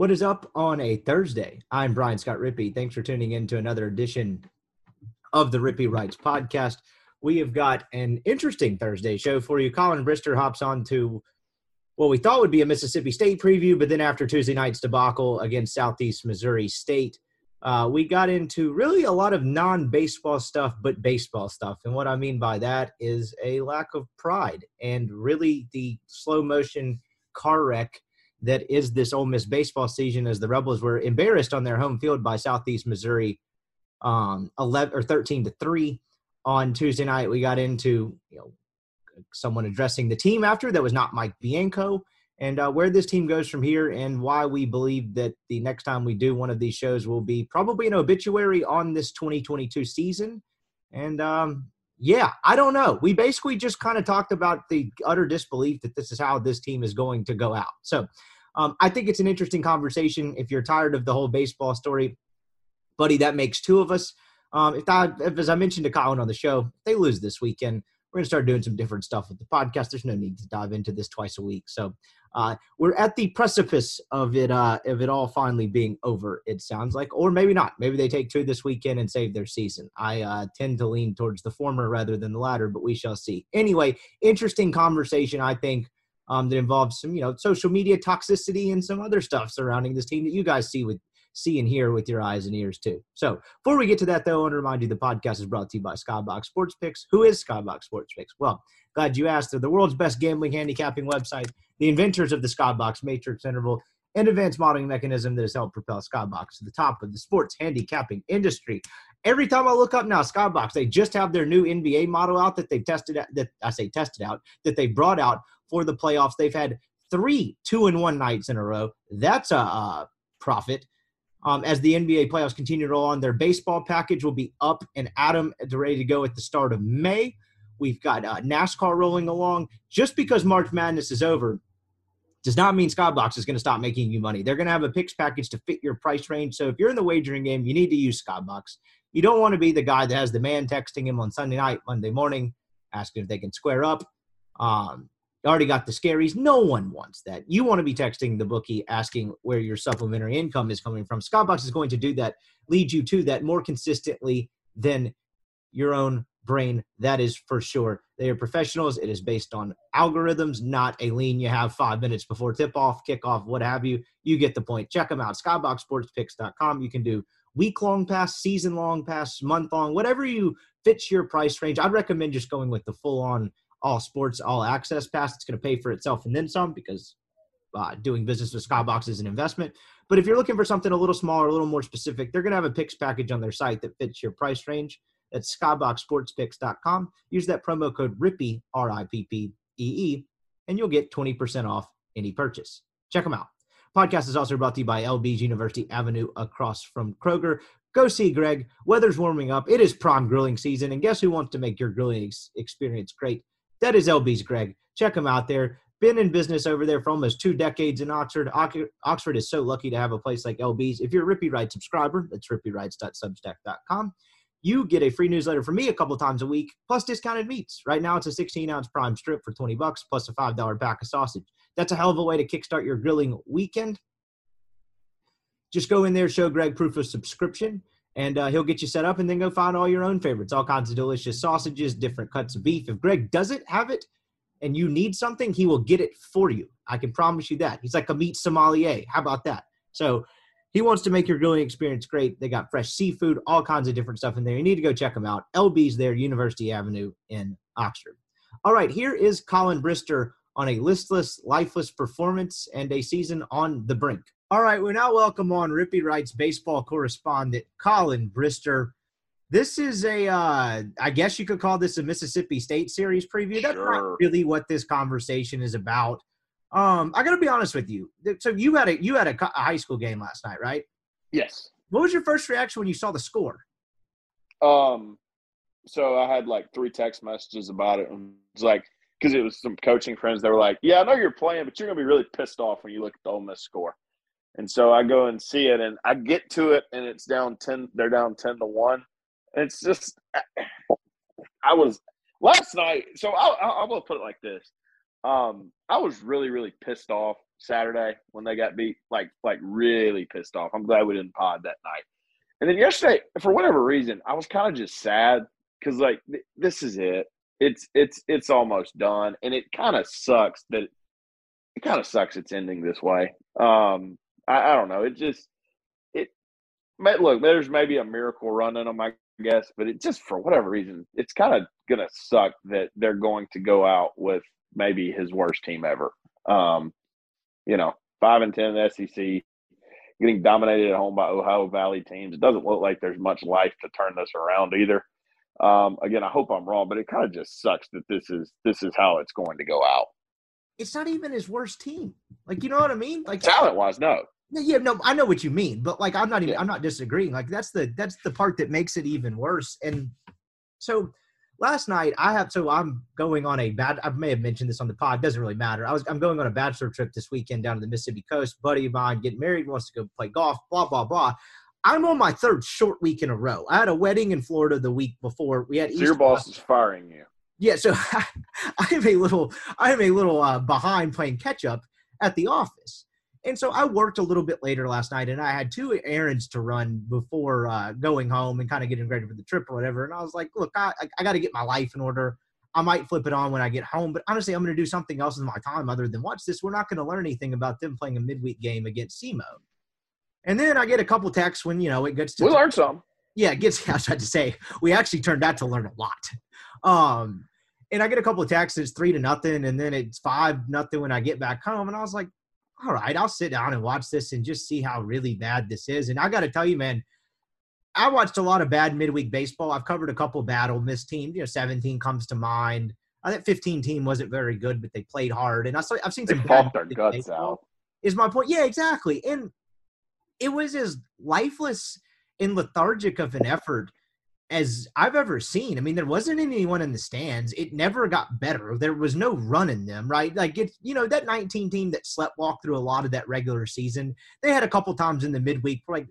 What is up on a Thursday? I'm Brian Scott Rippee. Thanks for tuning in to another edition of the Rippee Writes podcast. We have got an interesting Thursday show for you. Colin Brister hops on to what we thought would be a Mississippi State preview, but then after Tuesday night's debacle against Southeast Missouri State, uh, we got into really a lot of non baseball stuff, but baseball stuff. And what I mean by that is a lack of pride and really the slow motion car wreck that is this Ole Miss baseball season as the Rebels were embarrassed on their home field by Southeast Missouri um 11 or 13 to 3 on Tuesday night. We got into you know someone addressing the team after that was not Mike Bianco. And uh, where this team goes from here and why we believe that the next time we do one of these shows will be probably an obituary on this 2022 season. And um yeah, I don't know. We basically just kind of talked about the utter disbelief that this is how this team is going to go out. So um, I think it's an interesting conversation. If you're tired of the whole baseball story, buddy, that makes two of us. Um, if, I, if, as I mentioned to Colin on the show, they lose this weekend, we're going to start doing some different stuff with the podcast. There's no need to dive into this twice a week. So uh, we're at the precipice of it, uh, of it all finally being over. It sounds like, or maybe not. Maybe they take two this weekend and save their season. I uh, tend to lean towards the former rather than the latter, but we shall see. Anyway, interesting conversation. I think um, that involves some, you know, social media toxicity and some other stuff surrounding this team that you guys see with see and hear with your eyes and ears too. So before we get to that, though, I want to remind you the podcast is brought to you by Skybox Sports Picks. Who is Skybox Sports Picks? Well, glad you asked. They're the world's best gambling handicapping website, the inventors of the Skybox Matrix Interval, an advanced modeling mechanism that has helped propel Skybox to the top of the sports handicapping industry. Every time I look up now, Skybox, they just have their new NBA model out that they've tested that I say tested out, that they brought out for the playoffs. They've had three two and one nights in a row. That's a, a profit um, as the NBA playoffs continue to roll on. Their baseball package will be up and Adam ready to go at the start of May. We've got uh, NASCAR rolling along. Just because March Madness is over does not mean Skybox is going to stop making you money. They're going to have a picks package to fit your price range. So if you're in the wagering game, you need to use Skybox. You don't want to be the guy that has the man texting him on Sunday night, Monday morning, asking if they can square up. Um, already got the scaries. No one wants that. You want to be texting the bookie asking where your supplementary income is coming from. Skybox is going to do that, lead you to that more consistently than your own brain. That is for sure. They are professionals. It is based on algorithms, not a lean you have five minutes before tip off, kickoff, what have you. You get the point. Check them out. Skyboxsportspicks.com. You can do week long pass, season long pass, month long, whatever you fits your price range. I'd recommend just going with the full on all sports, all access pass. It's going to pay for itself and then some because uh, doing business with Skybox is an investment. But if you're looking for something a little smaller, a little more specific, they're going to have a picks package on their site that fits your price range. That's skyboxsportspicks.com. Use that promo code RIPPEE, R I P P E E, and you'll get 20% off any purchase. Check them out. Podcast is also brought to you by LB's University Avenue across from Kroger. Go see Greg. Weather's warming up. It is prime grilling season. And guess who wants to make your grilling ex- experience great? That is LB's Greg. Check him out there. Been in business over there for almost two decades in Oxford. Oxford is so lucky to have a place like LB's. If you're a Rippee Ride subscriber, that's rippeewrites.substack.com. you get a free newsletter from me a couple times a week, plus discounted meats. Right now, it's a 16 ounce prime strip for 20 bucks, plus a $5 pack of sausage. That's a hell of a way to kickstart your grilling weekend. Just go in there, show Greg proof of subscription, and uh, he'll get you set up, and then go find all your own favorites, all kinds of delicious sausages, different cuts of beef. If Greg doesn't have it, and you need something, he will get it for you. I can promise you that. He's like a meat sommelier. How about that? So he wants to make your grilling experience great. They got fresh seafood, all kinds of different stuff in there. You need to go check them out. LB's there, University Avenue in Oxford. All right, here is Colin Brister on a listless, lifeless performance and a season on the brink. All right, we now welcome on Rippee Writes baseball correspondent, Colin Brister. This is a, uh, I guess you could call this a Mississippi State series preview. That's Sure. not really what this conversation is about. Um, I got to be honest with you. So you had a you had a, a high school game last night, right? Yes. What was your first reaction when you saw the score? Um. So I had like three text messages about it, and it's like because it was some coaching friends. They were like, "Yeah, I know you're playing, but you're gonna be really pissed off when you look at the Ole Miss score." And so I go and see it, and I get to it, and it's down ten. They're down ten to one. And it's just, I was last night. So I, I, I will put it like this: um, I was really, really pissed off Saturday when they got beat. Like, like really pissed off. I'm glad we didn't pod that night. And then yesterday, for whatever reason, I was kind of just sad because like th- this is it. It's it's it's almost done, and it kind of sucks that it kind of sucks it's ending this way. Um, I, I don't know. It just it. Look, there's maybe a miracle run in them, I guess, but it just for whatever reason, it's kind of gonna suck that they're going to go out with maybe his worst team ever. Um, you know, five and ten in the SEC, getting dominated at home by Ohio Valley teams. It doesn't look like there's much life to turn this around either. Um, again, I hope I'm wrong, but it kind of just sucks that this is this is how it's going to go out. It's not even his worst team. Like you know what I mean? Like Talent wise, no. Yeah, no, I know what you mean, but like I'm not even Yeah. I'm not disagreeing. Like that's the that's the part that makes it even worse. And so last night I have so I'm going on a bad I may have mentioned this on the pod, doesn't really matter. I was I'm going on a bachelor trip this weekend down to the Mississippi coast. Buddy of mine getting married, wants to go play golf, blah, blah, blah. I'm on my third short week in a row. I had a wedding in Florida the week before. We had So your boss is firing you. yeah, so I am a little I am a little uh, behind playing catch up at the office, and so I worked a little bit later last night, and I had two errands to run before uh, going home and kind of getting ready for the trip or whatever. And I was like, look, I I, got to get my life in order. I might flip it on when I get home, but honestly, I'm going to do something else with my time other than watch this. We're not going to learn anything about them playing a midweek game against SEMO. And then I get a couple texts when you know it gets to We learned some. yeah, it gets. I was about to say we actually turned out to learn a lot. Um, and I get a couple of texts. It's three to nothing, and then it's five nothing when I get back home. And I was like, all right, I'll sit down and watch this and just see how really bad this is. And I got to tell you, man, I watched a lot of bad midweek baseball. I've covered a couple bad Ole Miss teams. You know, 17 comes to mind. I think 15 team wasn't very good, but they played hard. And I saw, I've seen They some bad their guts baseball out. is my point. Yeah, exactly. And it was as lifeless and lethargic of an effort as I've ever seen. I mean, there wasn't anyone in the stands. It never got better. There was no run in them, right? Like it's you know that 19 team that slept walk through a lot of that regular season. They had a couple times in the midweek, like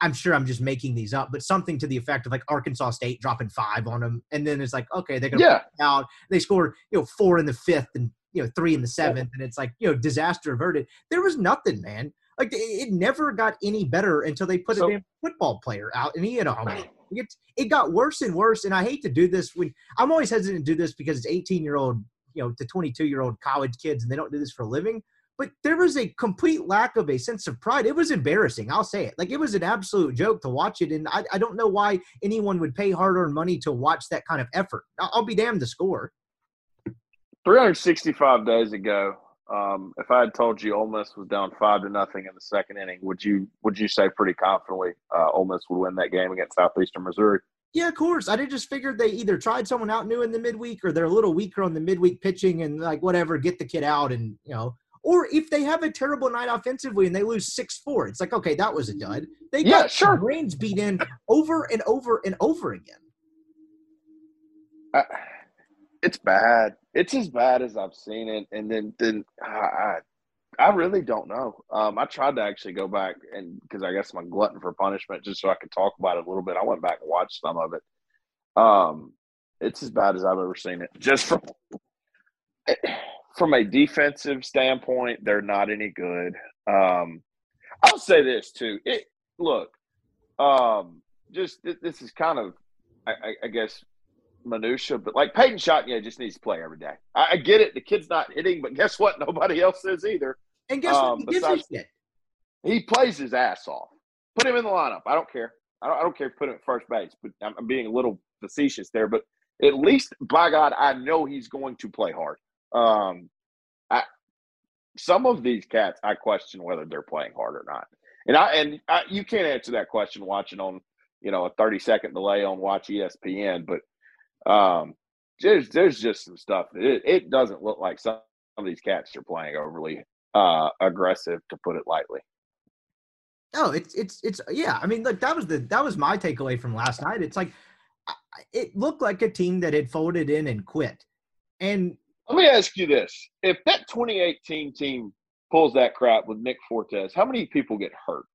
I'm sure I'm just making these up, but something to the effect of like Arkansas State dropping five on them, and then it's like okay, they're gonna Yeah. out. They scored, you know, four in the fifth and you know three in the seventh, and it's like you know disaster averted. There was nothing, man. Like it, never got any better until they put So- a damn football player out, and he had a. It, it got worse and worse, and I hate to do this when I'm always hesitant to do this because it's 18 year old, you know, to 22 year old college kids, and they don't do this for a living. But there was a complete lack of a sense of pride. It was embarrassing. I'll say it. Like it was an absolute joke to watch it, and I, I don't know why anyone would pay hard earned money to watch that kind of effort. I'll, I'll be damned to score. 365 days ago, um, if I had told you Ole Miss was down five to nothing in the second inning, would you would you say pretty confidently uh, Ole Miss would win that game against Southeastern Missouri? Yeah, of course. I just figured they either tried someone out new in the midweek or they're a little weaker on the midweek pitching and like whatever, get the kid out and you know. Or if they have a terrible night offensively and they lose six four, it's like okay, that was a dud. They Yeah, got sure. brains beat in over and over and over again. I, it's bad. It's as bad as I've seen it. And then then I, I really don't know. Um, I tried to actually go back and because I guess I'm glutton for punishment, just so I could talk about it a little bit. I went back and watched some of it. Um, it's as bad as I've ever seen it. Just from from a defensive standpoint, they're not any good. Um, I'll say this too. It look, um, just this is kind of, I, I guess, minutia, but like Peyton Chatagnier just needs to play every day. I, I, get it; the kid's not hitting, but guess what? Nobody else is either. And guess um, what? He besides, He plays his ass off. Put him in the lineup. I don't care. I don't, I don't care if put him at first base, but I'm, I'm being a little facetious there. But at least, by God, I know he's going to play hard. Um, I, some of these cats, I question whether they're playing hard or not. And I and I, you can't answer that question watching on you know a 30 second delay on Watch ESPN, but um, there's there's just some stuff. It, it doesn't look like some of these cats are playing overly uh, aggressive, to put it lightly. No, it's it's it's yeah. I mean, look, that was the that was my takeaway from last night. It's like it looked like a team that had folded in and quit. And let me ask you this: If that 2018 team pulls that crap with Nick Fortes, how many people get hurt?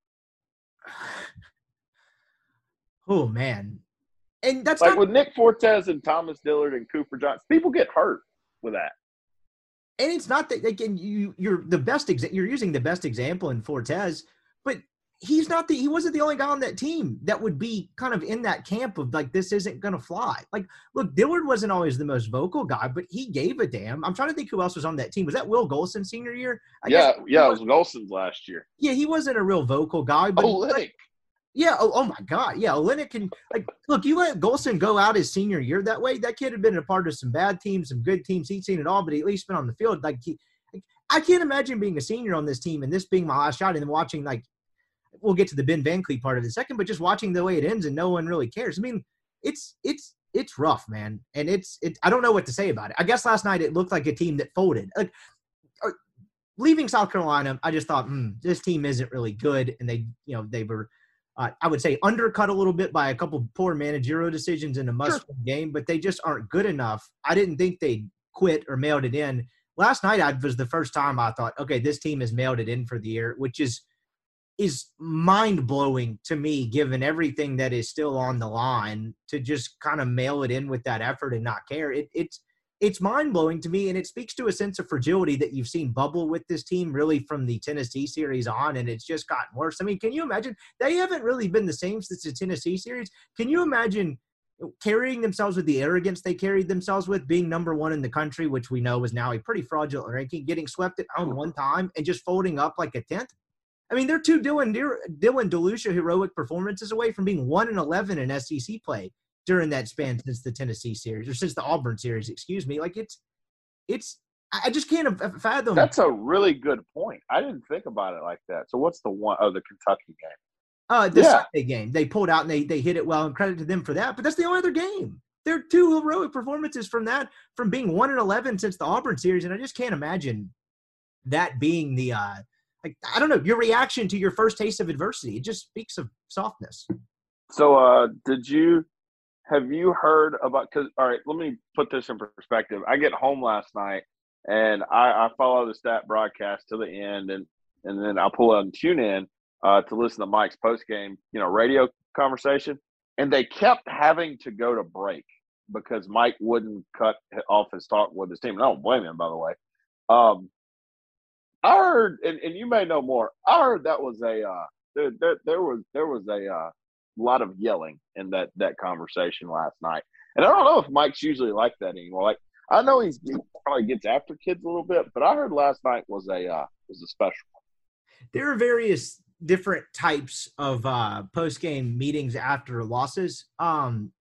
Oh man, and that's like not, with Nick Fortes and Thomas Dillard and Cooper Johnson. People get hurt with that. And it's not that again you you're the best exa- you're using the best example in Fortes, but he's not the he wasn't the only guy on that team that would be kind of in that camp of like this isn't gonna fly. Like, look, Dillard wasn't always the most vocal guy, but he gave a damn. I'm trying to think who else was on that team. Was that Will Golson senior year? I yeah, yeah, it was Golson's last year. Yeah, he wasn't a real vocal guy, but oh, like, yeah. Oh, oh, my God. Yeah. Olenek can like look. You let Golson go out his senior year that way. That kid had been a part of some bad teams, some good teams. He'd seen it all, but he at least been on the field. Like he, I can't imagine being a senior on this team and this being my last shot, and then watching like we'll get to the Ben Van Cleve part of the second, but just watching the way it ends and no one really cares. I mean, it's it's it's rough, man, and it's it. I don't know what to say about it. I guess last night it looked like a team that folded. Like uh, leaving South Carolina, I just thought, hmm, this team isn't really good, and they you know they were uh, I would say undercut a little bit by a couple poor managerial decisions in a must sure. game, but they just aren't good enough. I didn't think they quit or mailed it in. Last night I was the first time I thought, okay, this team has mailed it in for the year, which is is mind blowing to me, given everything that is still on the line. To just kind of mail it in with that effort and not care, it, it's it's mind blowing to me, and it speaks to a sense of fragility that you've seen bubble with this team really from the Tennessee series on, and it's just gotten worse. I mean, can you imagine? They haven't really been the same since the Tennessee series. Can you imagine carrying themselves with the arrogance they carried themselves with, being number one in the country, which we know is now a pretty fraudulent ranking, getting swept at home one time and just folding up like a tenth? I mean, they're two Dylan Dylan DeLucia heroic performances away from being one and eleven in SEC play during that span since the Tennessee series or since the Auburn series, excuse me. Like it's, it's, I just can't fathom. That's a really good point. I didn't think about it like that. So what's the one? Oh, the Kentucky game. Uh, the yeah. Sunday game. They pulled out and they they hit it well, and credit to them for that. But that's the only other game. There are two heroic performances from that, from being one and eleven since the Auburn series, and I just can't imagine that being the uh like I don't know your reaction to your first taste of adversity. It just speaks of softness. So, uh, did you have you heard about? Because all right, let me put this in perspective. I get home last night and I, I follow the stat broadcast to the end, and and then I pull on tune in uh, to listen to Mike's post game, you know, radio conversation, and they kept having to go to break because Mike wouldn't cut off his talk with his team. And I don't blame him, by the way. Um, I heard, and, and you may know more. I heard that was a uh, there, there, there was there was a uh, lot of yelling in that that conversation last night. And I don't know if Mike's usually like that anymore. Like I know he's he probably gets after kids a little bit, but I heard last night was a uh, was a special. One. There are various different types of uh, post game meetings after losses. Um,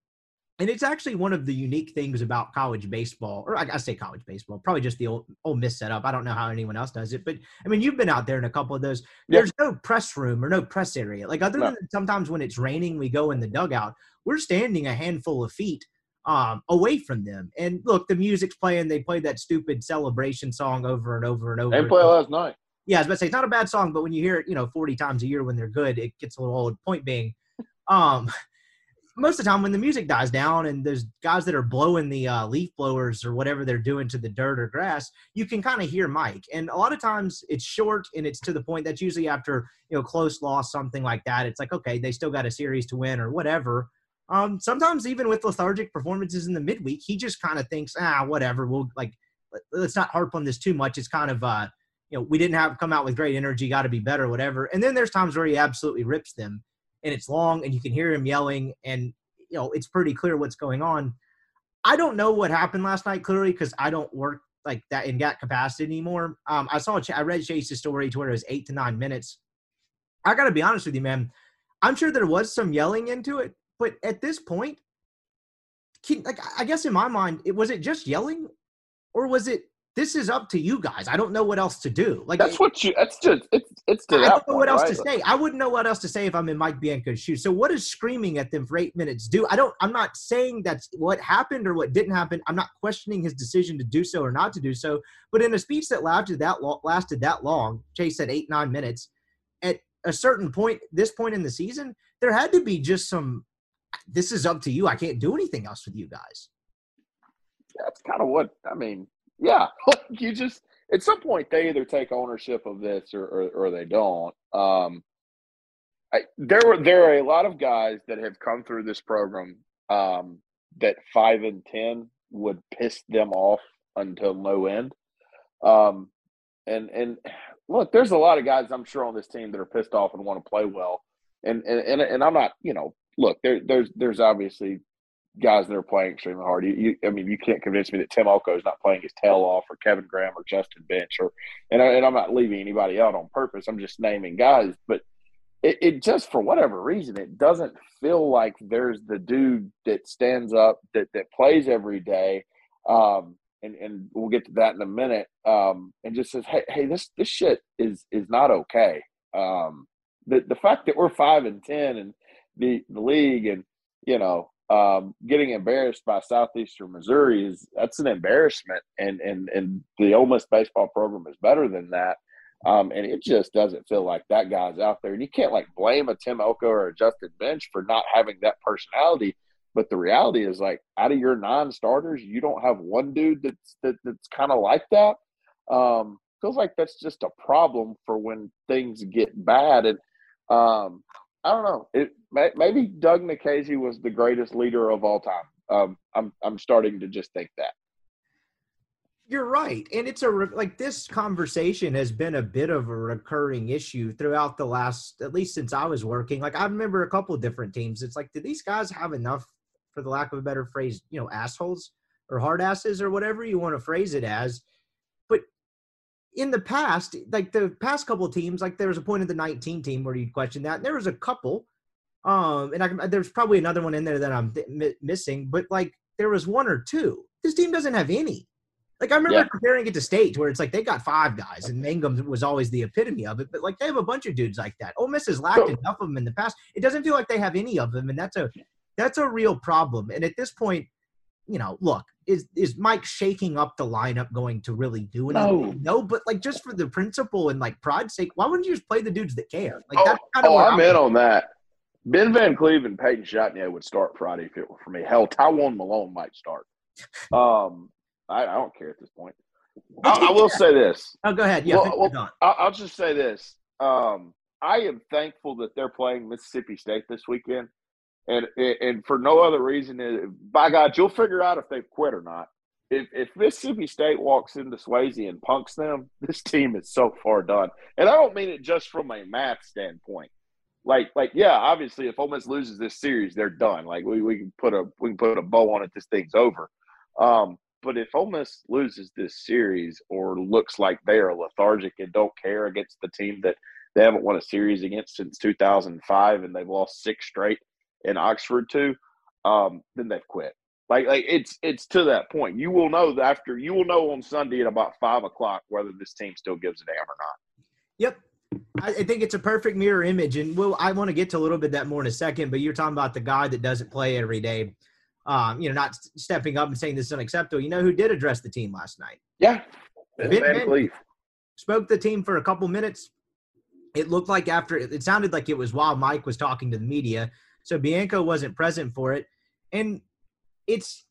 and it's actually one of the unique things about college baseball, or I, I say college baseball, probably just the old Ole Miss setup. I don't know how anyone else does it, but I mean, you've been out there in a couple of those. There's no press room or no press area. Like other no. than sometimes when it's raining, we go in the dugout. We're standing a handful of feet um, away from them. And look, the music's playing. They play that stupid celebration song over and over and over. They play last night. Yeah, I was about to say it's not a bad song, but when you hear it, you know, 40 times a year when they're good, it gets a little old. Point being, um, most of the time when the music dies down and there's guys that are blowing the uh, leaf blowers or whatever they're doing to the dirt or grass, you can kind of hear Mike. And a lot of times it's short and it's to the point that's usually after you know close loss, something like that. It's like okay, they still got a series to win or whatever. Um, sometimes even with lethargic performances in the midweek, he just kind of thinks, ah, whatever. We'll like let's not harp on this too much. It's kind of uh, you know, we didn't have come out with great energy, got to be better, whatever. And then there's times where he absolutely rips them and it's long and you can hear him yelling and you know it's pretty clear what's going on. I don't know what happened last night clearly because i don't work like that in that capacity anymore. Um i saw i read chase's story to where it was eight to nine minutes. I gotta be honest with you man. I'm sure there was some yelling into it but at this point can, like i guess in my mind it was it just yelling or was it this is up to you guys. I don't know what else to do. Like that's what you. That's just it's it's. To I don't know what else right? to say. I wouldn't know what else to say if I'm in Mike Bianco's shoes. So what is screaming at them for eight minutes do? I don't. I'm not saying that's what happened or what didn't happen. I'm not questioning his decision to do so or not to do so. But in a speech that lasted that long, lasted that long, Chase said eight nine minutes. At a certain point, this point in the season, there had to be just some. This is up to you. I can't do anything else with you guys. That's kind of what I mean yeah, like you just at some point they either take ownership of this or or, or they don't. Um, I, there were there are a lot of guys that have come through this program um, that five and ten would piss them off until no end. Um, and and look, there's a lot of guys I'm sure on this team that are pissed off and want to play well. And and and, and I'm not, you know, look, there, there's there's obviously guys that are playing extremely hard. You, you, I mean, you can't convince me that Tim Elko is not playing his tail off, or Kevin Graham, or Justin Bench, or and, I, and I'm not leaving anybody out on purpose. I'm just naming guys, but it, it just for whatever reason, it doesn't feel like there's the dude that stands up that that plays every day. Um, and, and we'll get to that in a minute. Um, and just says, hey, hey, this this shit is is not okay. Um, the the fact that we're five and ten and the the league and you know um, getting embarrassed by Southeastern Missouri is that's an embarrassment, and and and the Ole Miss baseball program is better than that. Um, and it just doesn't feel like that guy's out there. And you can't like blame a Tim Elko or a Justin Bench for not having that personality. But the reality is, like, out of your non-starters, you don't have one dude that's that, that's kind of like that. Um, feels like that's just a problem for when things get bad. And um, I don't know. It maybe Doug Nikhazy was the greatest leader of all time. Um, I'm I'm starting to just think that. You're right, and it's a like this conversation has been a bit of a recurring issue throughout the last, at least since I was working. Like I remember a couple of different teams. It's like, do these guys have enough, for the lack of a better phrase, you know, assholes or hard asses or whatever you want to phrase it as? In the past, like the past couple of teams, like there was a point in the 19 team where you'd question that. And there was a couple, um, and I, there's probably another one in there that I'm th- missing, but like there was one or two. This team doesn't have any. Like I remember yeah. comparing it to state where it's like they got five guys and Mangum was always the epitome of it, but like they have a bunch of dudes like that. Ole Miss has lacked so, enough of them in the past. It doesn't feel like they have any of them, and that's a that's a real problem. And at this point, you know, look, is is Mike shaking up the lineup going to really do anything? No, no but like just for the principle and like pride's sake, why wouldn't you just play the dudes that care? Like oh, that's kind of oh, I'm, I'm in on that. Ben Van Cleve and Peyton Chatagnier would start Friday if it were for me. Hell, Tywone Malone might start. Um, I, I don't care at this point. I, I will say this. Oh, go ahead. Yeah, well, well, I'll just say this. Um, I am thankful that they're playing Mississippi State this weekend and and for no other reason, uh, by God, you'll figure out if they've quit or not. If, if Mississippi State walks into Swayze and punks them, this team is so far done. And I don't mean it just from a math standpoint. Like, like, yeah, obviously, if Ole Miss loses this series, they're done. Like, we, we can put a we can put a bow on it. This thing's over. Um, but if Ole Miss loses this series or looks like they are lethargic and don't care against the team that they haven't won a series against since 2005 and they've lost six straight, in Oxford too, um, then they've quit. Like like it's it's to that point. You will know after you will know on Sunday at about five o'clock whether this team still gives a damn or not. Yep. I think it's a perfect mirror image, and well, I want to get to a little bit that more in a second. But you're talking about the guy that doesn't play every day, um, you know, not stepping up and saying this is unacceptable. You know who did address the team last night? Yeah, Ben, ben spoke the team for a couple minutes. It looked like after it sounded like it was while Mike was talking to the media So Bianco wasn't present for it. And it's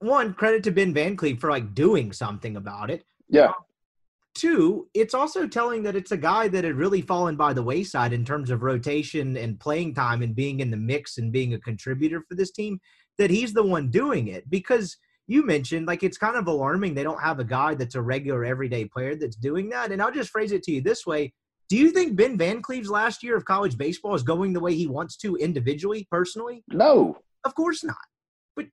one credit to Ben Van Cleve for like doing something about it. Yeah. Two, it's also telling that it's a guy that had really fallen by the wayside in terms of rotation and playing time and being in the mix and being a contributor for this team, that he's the one doing it. Because you mentioned, like, it's kind of alarming they don't have a guy that's a regular everyday player that's doing that. And I'll just phrase it to you this way Do you think Ben Van Cleve's last year of college baseball is going the way he wants to individually, personally? No. Of course not But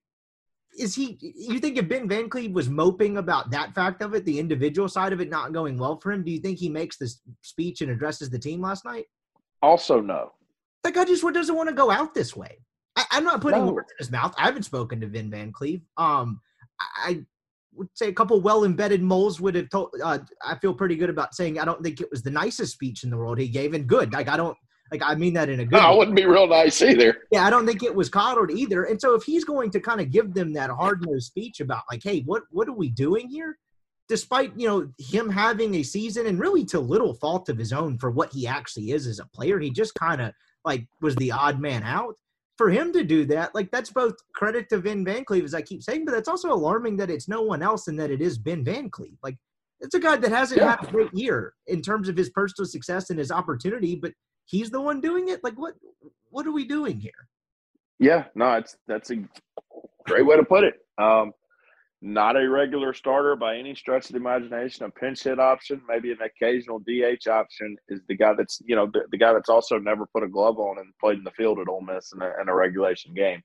is he you think if Ben Van Cleve was moping about that fact of it, the individual side of it not going well for him, do you think he makes this speech and addresses the team last night? Also no. That guy just doesn't want to go out this way. I, am not putting No. words in his mouth. I haven't spoken to Ben Van Cleve. Um I, I would say a couple well embedded moles would have told uh, I feel pretty good about saying I don't think it was the nicest speech in the world he gave and good. Like I don't like I mean that in a good No, I wouldn't be real nice either. Yeah, I don't think it was coddled either. And so if he's going to kind of give them that hard nosed speech about like, hey, what what are we doing here? Despite you know him having a season and really to little fault of his own for what he actually is as a player, he just kind of like was the odd man out. For him to do that, like that's both credit to Ben Van Cleve, as I keep saying, but that's also alarming that it's no one else and that it is Ben Van Cleve. Like it's a guy that hasn't Yeah. had a great year in terms of his personal success and his opportunity, but he's the one doing it. Like what what are we doing here? Yeah, no, it's that's a great way to put it. Um, not a regular starter by any stretch of the imagination. A pinch hit option, maybe an occasional DH option, is the guy that's you know the, the guy that's also never put a glove on and played in the field at Ole Miss in a, in a regulation game.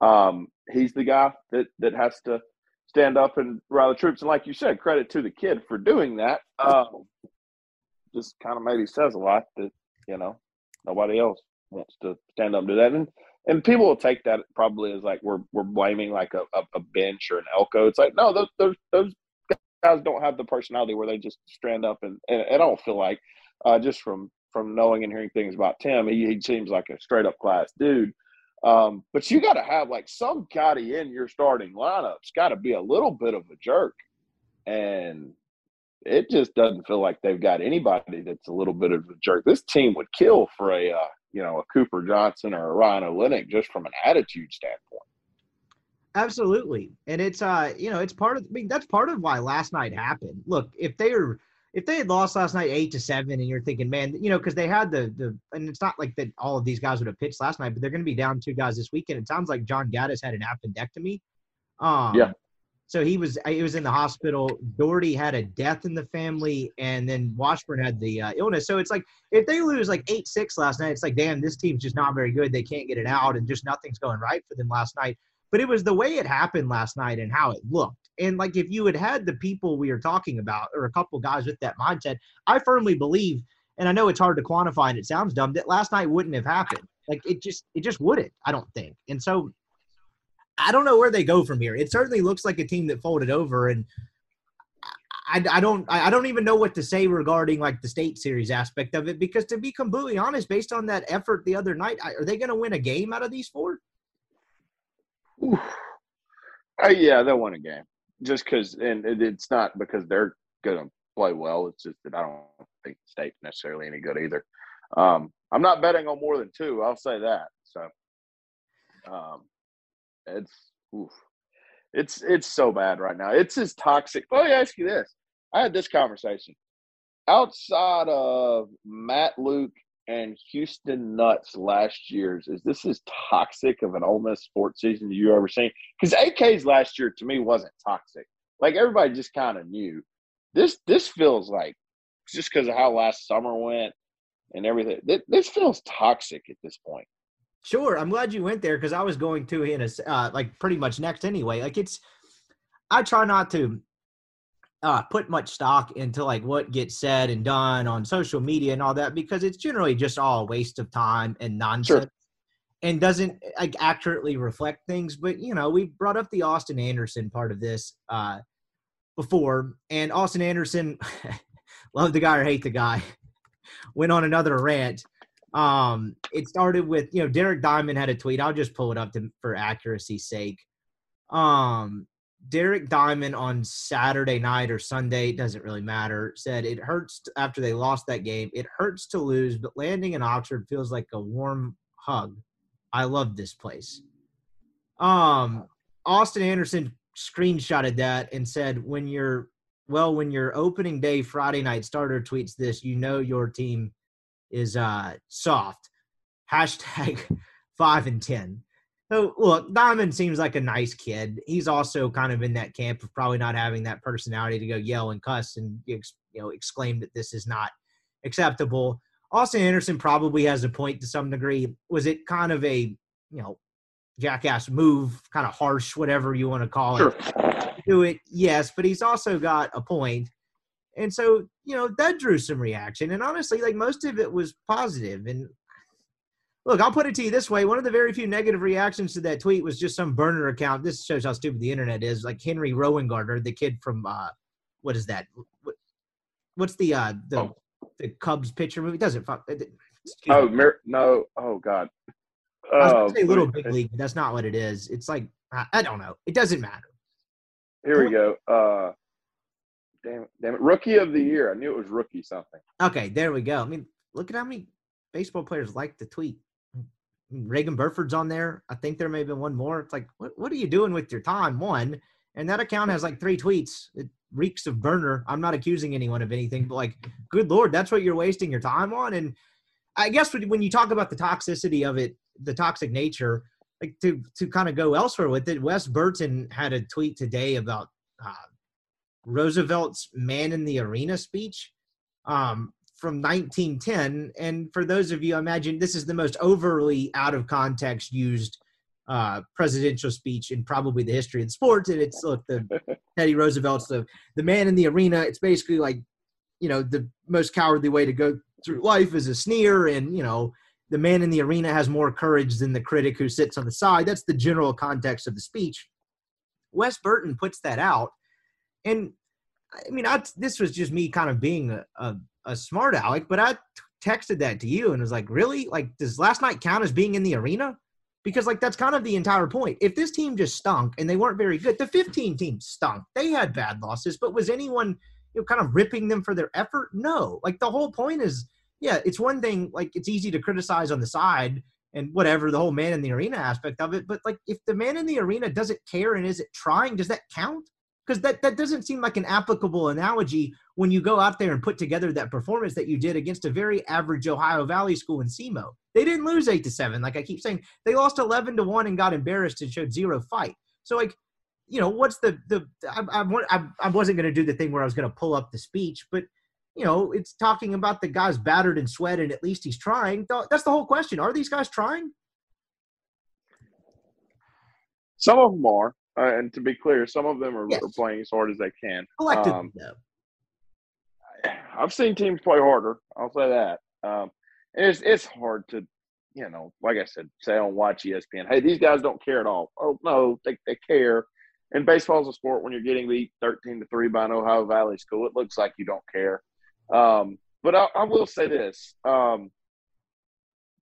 Um, he's the guy that that has to stand up and rally troops. And like you said, credit to the kid for doing that. Um, just kind of maybe says a lot that you know nobody else wants to stand up and do that. And and people will take that probably as like we're we're blaming like a, a, a bench or an Elko. It's like no, those those guys don't have the personality where they just stand up and and, and I don't feel like uh, just from from knowing and hearing things about Tim, he, he seems like a straight up class dude. Um, but you got to have like some guy in your starting lineup's got to be a little bit of a jerk, and it just doesn't feel like they've got anybody that's a little bit of a jerk. This team would kill for a uh, you know a Cooper Johnson or a Ryan Olenek just from an attitude standpoint. Absolutely. And it's uh, you know, it's part of I mean, that's part of why last night happened. Look, if they are if they had lost last night eight to seven and you're thinking, man, you know, because they had the the and it's not like that all of these guys would have pitched last night, but they're gonna be down two guys this weekend. It sounds like John Gaddis had an appendectomy. Um Yeah. So he was he was in the hospital. Dougherty had a death in the family, and then Washburn had the uh, illness. So it's like if they lose like eight six last night, it's like damn, this team's just not very good. They can't get it out, and just nothing's going right for them last night but it was the way it happened last night and how it looked. And like if you had had the people we are talking about, or a couple guys with that mindset, I firmly believe, and I know it's hard to quantify and it sounds dumb, that last night wouldn't have happened. Like it just it just wouldn't, I don't think. And so I don't know where they go from here. It certainly looks like a team that folded over and I, I don't I don't even know what to say regarding like the state series aspect of it because to be completely honest, based on that effort the other night, are they going to win a game out of these four? Uh, yeah, they'll win a game just because, and it, it's not because they're going to play well. It's just that I don't think the state's necessarily any good either. Um, I'm not betting on more than two. I'll say that. So, um, it's oof. it's it's so bad right now. It's as toxic. Let me ask you this: I had this conversation outside of Matt Luke and Houston Nutt's last year's. Is this as toxic of an Ole Miss sports season you ever seen? Because AK's last year to me wasn't toxic. Like everybody just kind of knew. This this feels like just because of how last summer went and everything. This, this feels toxic at this point. Sure, I'm glad you went there because I was going to in a uh, like pretty much next anyway. Like it's, I try not to uh, put much stock into like what gets said and done on social media and all that because it's generally just all a waste of time and nonsense and doesn't like accurately reflect things. But you know, we brought up the Austin Anderson part of this uh, before, and Austin Anderson, love the guy or hate the guy, went on another rant. Um, it started with you know Derek Diamond had a tweet. I'll just pull it up to, for accuracy's sake. Um, Derek Diamond on Saturday night or Sunday doesn't really matter. Said it hurts after they lost that game. It hurts to lose, but landing in Oxford feels like a warm hug. I love this place. Um, Austin Anderson screenshotted that and said, when you're well, when your opening day Friday night starter tweets this, you know your team is uh soft. Hashtag five and ten. So look, Diamond seems like a nice kid. He's also kind of in that camp of probably not having that personality to go yell and cuss and you know exclaim that this is not acceptable. Austin Anderson probably has a point to some degree. Was it kind of a you know jackass move, kind of harsh, whatever you want to call Sure. it? Do it, yes, but he's also got a point. And so, you know, that drew some reaction. And honestly, like most of it was positive. And look, I'll put it to you this way: one of the very few negative reactions to that tweet was just some burner account. This shows how stupid the internet is. Like Henry Rowengartner, the kid from uh, what is that? What's the uh the Oh. the Cubs pitcher movie? Doesn't fuck. Oh, me. Mir- no. Oh, God. I was Oh, gonna say little big league, but that's not what it is. It's like I, I don't know. It doesn't matter. Here we go. Uh, damn. Damn it. Rookie of the year. I knew it was rookie something. Okay, there we go. I mean, look at how many baseball players like the tweet. Reagan Burford's on there. I think there may have been one more. It's like, what what are you doing with your time? One, and that account has like three tweets. It reeks of burner. I'm not accusing anyone of anything, but like, good lord, that's what you're wasting your time on. And I guess when, when you talk about the toxicity of it, the toxic nature, like to to kind of go elsewhere with it, Wes Burton had a tweet today about uh, Roosevelt's "Man in the Arena" speech um, from 1910. And for those of you, I imagine this is the most overly out of context used uh, presidential speech in probably the history of the sport. And it's look, the Teddy Roosevelt's the the man in the arena. It's basically like, you know, the most cowardly way to go through life is a sneer, and you know. The man in the arena has more courage than the critic who sits on the side. That's the general context of the speech. Wes Burton puts that out, and I mean, I, this was just me kind of being a, a, a smart aleck, but I t- texted that to you and was like, really? Like, does last night count as being in the arena? Because, like, that's kind of the entire point. If this team just stunk and they weren't very good, the 15 team stunk. They had bad losses, but was anyone, you know, kind of ripping them for their effort? No. Like, the whole point is, yeah, it's one thing, like, it's easy to criticize on the side and whatever, the whole man in the arena aspect of it. But, like, if the man in the arena doesn't care and isn't trying, does that count? Because that, that doesn't seem like an applicable analogy when you go out there and put together that performance that you did against a very average Ohio Valley school in SEMO. They didn't lose eight to seven, like I keep saying. They lost eleven to one and got embarrassed and showed zero fight. So like, you know, what's the the I I, I, wasn't going to do the thing where I was going to pull up the speech, but you know, it's talking about the guy's battered and sweat and at least he's trying. That's the whole question. Are these guys trying? Some of them are. Uh, and to be clear, some of them are, Yes. are playing as hard as they can. Um. I've seen teams play harder. I'll say that. Um, and it's it's hard to, you know, like I said, say on watch ESPN, hey, these guys don't care at all. Oh no, they they care. And baseball's a sport when you're getting beat thirteen to three by an Ohio Valley school. It looks like you don't care. Um, but I, I will say this: um,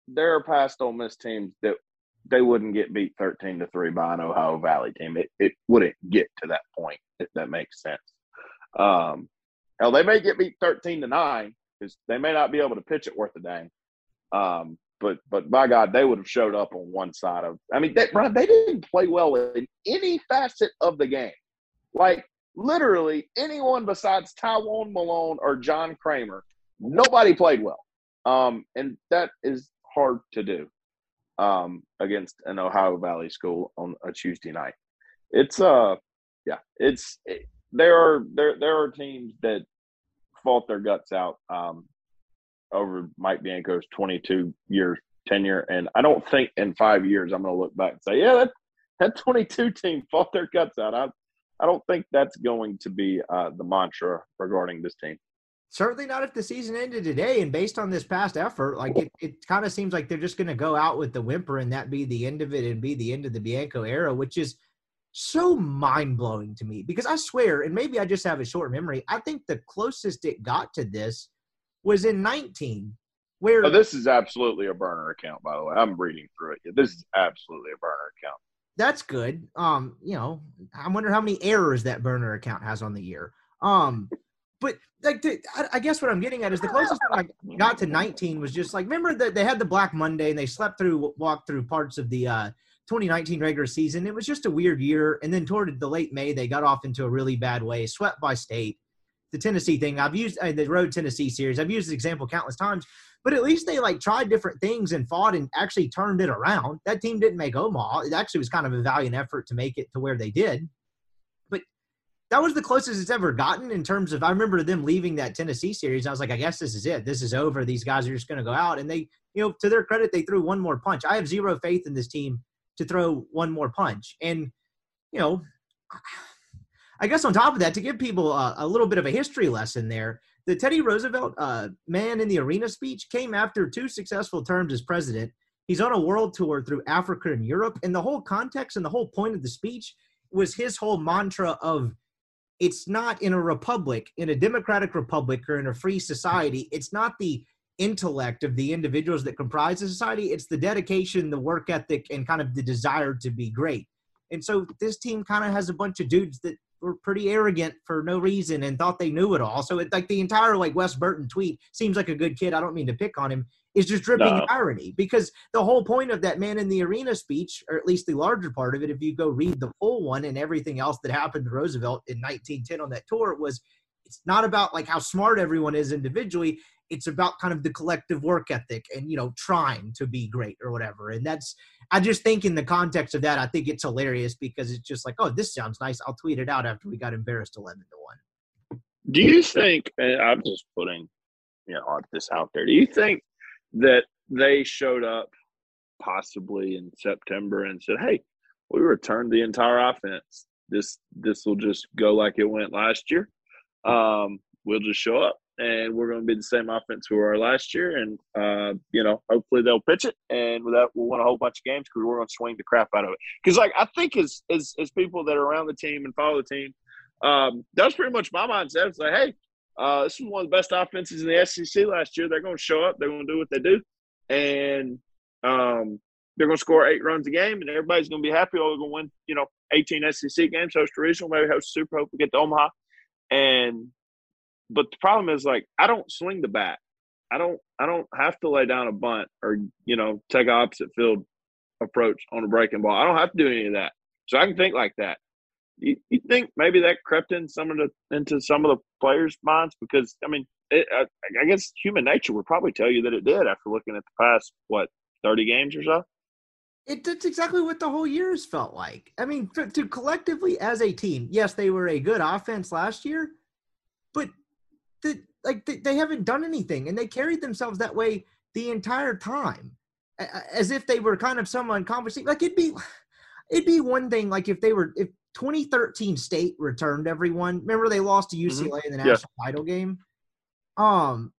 there are past Ole Miss teams that they wouldn't get beat thirteen to three by an Ohio Valley team. It it wouldn't get to that point. If that makes sense. Um, now they may get beat thirteen to nine because they may not be able to pitch it worth a dang. Um, but but by God, they would have showed up on one side of. I mean, they, Brian, they didn't play well in any facet of the game. Like literally anyone besides Tywone Malone or John Kramer, nobody played well. Um, and that is hard to do um, against an Ohio Valley school on a Tuesday night. It's uh, yeah, it's it, there are there there are teams that fought their guts out um, over Mike Bianco's 22 year tenure, and I don't think in five years I'm going to look back and say, yeah, that that 22 team fought their guts out. I I don't think that's going to be uh, the mantra regarding this team. Certainly not if the season ended today. And based on this past effort, like it, it kind of seems like they're just going to go out with the whimper and that be the end of it and be the end of the Bianco era, which is so mind blowing to me because I swear, and maybe I just have a short memory, I think the closest it got to this was in 19, where Oh, this is absolutely a burner account, by the way. I'm reading through it. This is absolutely a burner account. that's good. Um, you know, I wonder how many errors that burner account has on the year. Um, but like I, I guess what I'm getting at is the closest I got to 19 was just like remember that they had the Black Monday and they slept through walked through parts of the uh, 2019 regular season. It was just a weird year, and then toward the late May they got off into a really bad way, swept by state. The Tennessee thing I've used uh, the Road Tennessee series. I've used this example countless times, but at least they like tried different things and fought and actually turned it around. That team didn't make Omaha. It actually was kind of a valiant effort to make it to where they did that was the closest it's ever gotten in terms of I remember them leaving that Tennessee series. I was like, I guess this is it. This is over. These guys are just going to go out. And they, you know, to their credit, they threw one more punch. I have zero faith in this team to throw one more punch. And, you know, I guess on top of that, to give people a, a little bit of a history lesson there, the Teddy Roosevelt uh, man in the arena speech came after two successful terms as president. He's on a world tour through Africa and Europe. And the whole context and the whole point of the speech was his whole mantra of it's not in a republic, in a democratic republic or in a free society, it's not the intellect of the individuals that comprise the society, it's the dedication, the work ethic, and kind of the desire to be great. And so this team kind of has a bunch of dudes that were pretty arrogant for no reason and thought they knew it all. So it's like the entire like Wes Burton tweet seems like a good kid. I don't mean to pick on him is just dripping no. irony because the whole point of that man in the arena speech, or at least the larger part of it, if you go read the full one and everything else that happened to Roosevelt in 1910 on that tour, was it's not about like how smart everyone is individually. It's about kind of the collective work ethic and you know trying to be great or whatever. And that's I just think in the context of that, I think it's hilarious because it's just like, oh, this sounds nice. I'll tweet it out after we got embarrassed eleven to one. Do you think? I'm just putting you know this out there. Do you think that they showed up possibly in September and said, "Hey, we returned the entire offense. This this will just go like it went last year. Um, we'll just show up, and we're going to be the same offense we were last year. And uh, you know, hopefully they'll pitch it, and with that, we'll win a whole bunch of games because we're going to swing the crap out of it. Because like I think as as as people that are around the team and follow the team, um, that was pretty much my mindset. It's like, hey, uh, this is one of the best offenses in the SEC last year. They're going to show up. They're going to do what they do, and um, they're going to score eight runs a game, and everybody's going to be happy. Oh, we're going to win, you know, 18 SEC games, host regional, maybe host Super. Hope we get to Omaha. And but the problem is like I don't swing the bat. I don't. I don't have to lay down a bunt or you know take opposite field approach on a breaking ball. I don't have to do any of that. So I can think like that you, you think maybe that crept in some of the into some of the players' minds because I mean, it, I, I guess human nature would probably tell you that it did after looking at the past what thirty games or so. It, that's exactly what the whole year has felt like. I mean, to, to collectively as a team, yes, they were a good offense last year, the, like they, they haven't done anything, and they carried themselves that way the entire time, as if they were kind of some unconversation. Like it'd be, it'd be one thing like if they were if 2013 State returned everyone. Remember they lost to UCLA mm-hmm. in the national yeah. title game. Um,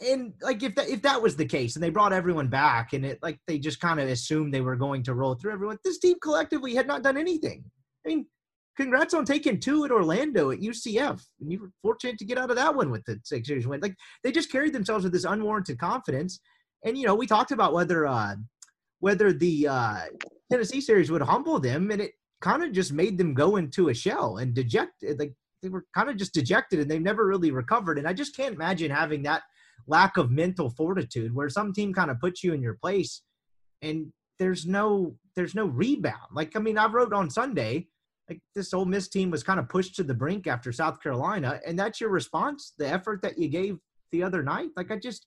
and like if that if that was the case, and they brought everyone back, and it like they just kind of assumed they were going to roll through everyone. This team collectively had not done anything. I mean, congrats on taking two at Orlando at UCF, and you were fortunate to get out of that one with the six series win. Like they just carried themselves with this unwarranted confidence. And you know, we talked about whether uh whether the uh Tennessee series would humble them, and it kind of just made them go into a shell and dejected. Like they were kind of just dejected and they never really recovered. And I just can't imagine having that lack of mental fortitude where some team kind of puts you in your place and there's no there's no rebound. Like I mean, I wrote on Sunday, like this Ole Miss team was kind of pushed to the brink after South Carolina, and that's your response, the effort that you gave the other night. Like I just,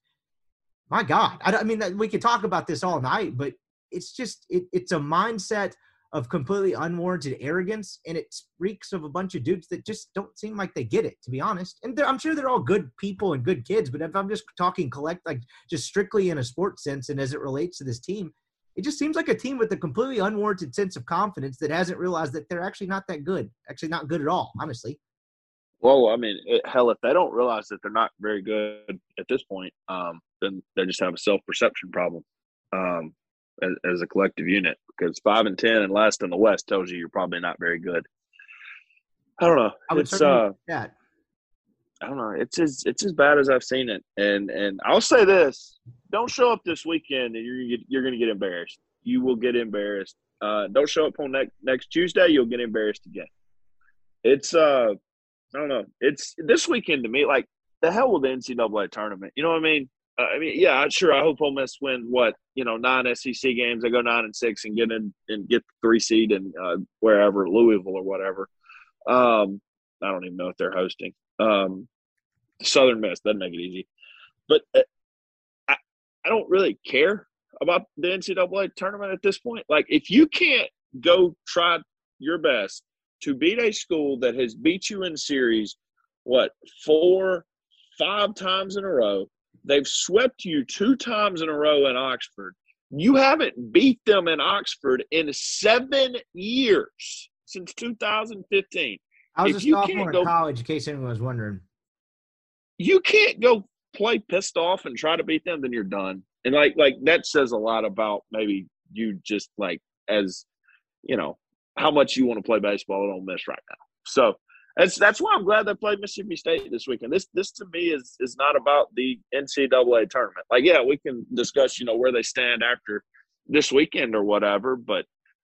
my God, I, I mean, we could talk about this all night, but it's just it, it's a mindset of completely unwarranted arrogance, and it reeks of a bunch of dudes that just don't seem like they get it, to be honest. And I'm sure they're all good people and good kids, but if I'm just talking collect, like just strictly in a sports sense, and as it relates to this team, it just seems like a team with a completely unwarranted sense of confidence that hasn't realized that they're actually not that good, actually not good at all, honestly. Well, I mean, it, hell, if they don't realize that they're not very good at this point, um, then they just have a self perception problem. Um, as, as a collective unit because five and ten and last in the West tells you you're probably not very good. I don't know. I would it's uh, that. I don't know. It's as it's as bad as I've seen it, and and I'll say this: don't show up this weekend, and you're you're going to get embarrassed. You will get embarrassed. Uh, don't show up on next next Tuesday, you'll get embarrassed again. It's uh, I don't know. It's this weekend to me. Like the hell with the NCAA tournament. You know what I mean? Uh, I mean, yeah, sure. I hope Ole Miss win what you know nine SEC games. They go nine and six and get in and get the three seed and uh, wherever Louisville or whatever. Um, I don't even know if they're hosting. Um, Southern Miss doesn't make it easy, but uh, I I don't really care about the NCAA tournament at this point. Like, if you can't go try your best to beat a school that has beat you in series, what four, five times in a row, they've swept you two times in a row in Oxford. You haven't beat them in Oxford in seven years since 2015. I was If a sophomore in go- college, in case anyone was wondering. You can't go play pissed off and try to beat them, then you're done. And like like that says a lot about maybe you just like as you know how much you want to play baseball at Ole Miss right now. So that's that's why I'm glad they played Mississippi State this weekend. This this to me is is not about the NCAA tournament. Like yeah, we can discuss you know where they stand after this weekend or whatever, but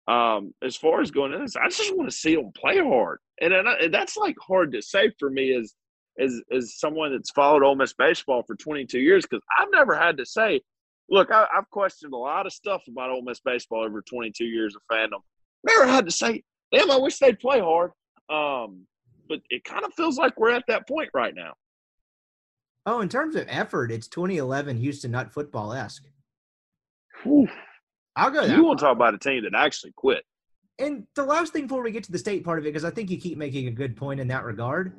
um, as far as going in this, I just want to see them play hard, and, and, I, and that's like hard to say for me as as as someone that's followed Ole Miss baseball for 22 years because I've never had to say, look, I, I've questioned a lot of stuff about Ole Miss baseball over 22 years of fandom. Never had to say, damn, I wish they'd play hard. Um, but it kind of feels like we're at that point right now. Oh, in terms of effort, it's 2011 Houston Nutt football esque. I'll go. You want to talk about a team that actually quit? And the last thing before we get to the state part of it, because I think you keep making a good point in that regard,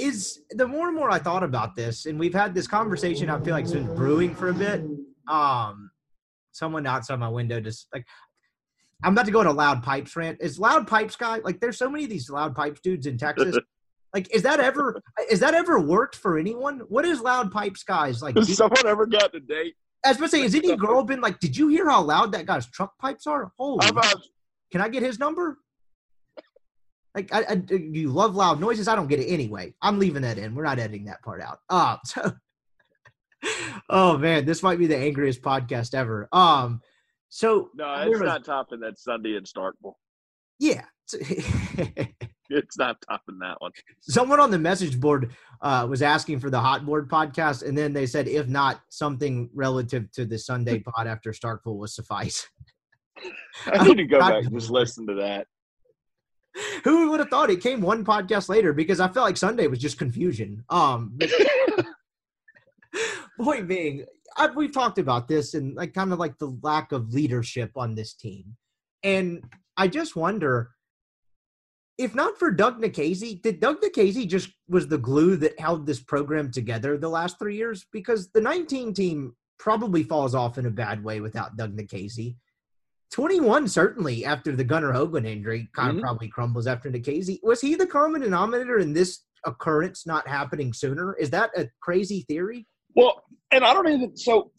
is the more and more I thought about this, and we've had this conversation, I feel like it's been brewing for a bit. Um, someone outside my window just like I'm about to go on a loud pipes rant. Is loud pipes guy like there's so many of these loud pipes dudes in Texas. like, is that ever is that ever worked for anyone? What is loud pipes guys like? Has someone ever got to date? I was about to say, has any girl been like, did you hear how loud that guy's truck pipes are? Holy I've, can I get his number? Like, I, I, do you love loud noises? I don't get it anyway. I'm leaving that in. We're not editing that part out. Uh, so, oh man, this might be the angriest podcast ever. Um, so no, it's was- not topping that Sunday in Starkville. yeah. It's not topping that one. Someone on the message board uh, was asking for the hot board podcast, and then they said, if not, something relative to the Sunday pod after Starkville will suffice. I need to go back and just listen to that. Who would have thought it came one podcast later? Because I felt like Sunday was just confusion. Um, point being, I, we've talked about this and like kind of like the lack of leadership on this team, and I just wonder if not for Doug Nikhazy, did Doug Nikhazy just was the glue that held this program together the last three years? Because the 19 team probably falls off in a bad way without Doug Nikhazy. 21 certainly after the Gunnar Hoglund injury kind of mm-hmm. probably crumbles after Nikhazy. Was he the common denominator in this occurrence not happening sooner? Is that a crazy theory? Well, and I don't even so.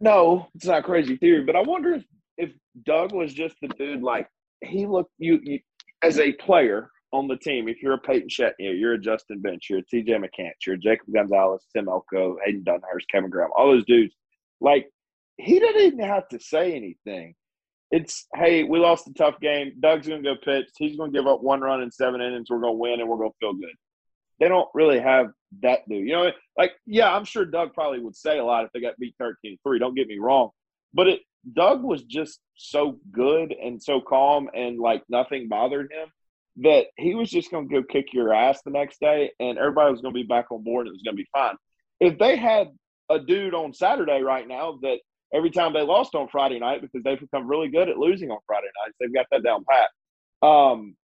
No, it's not a crazy theory, but I wonder if, if Doug was just the dude. Like he looked you, you as a player on the team. If you're a Peyton Chatagnier, you're a Justin Bench, you're a T.J. McCants, you're a Jacob Gonzalez, Tim Elko, Hayden Dunhurst, Kevin Graham, all those dudes. Like he didn't even have to say anything. It's hey, we lost a tough game. Doug's gonna go pitch. He's gonna give up one run in seven innings. We're gonna win, and we're gonna feel good. They don't really have that dude. You know, like yeah, I'm sure Doug probably would say a lot if they got beat 13-3. Don't get me wrong, but it Doug was just so good and so calm and like nothing bothered him that he was just to go kick your ass the next day and everybody was to be back on board and it was to be fine. If they had a dude on Saturday right now that every time they lost on Friday night because they've become really good at losing on Friday nights, they've got that down pat. Um,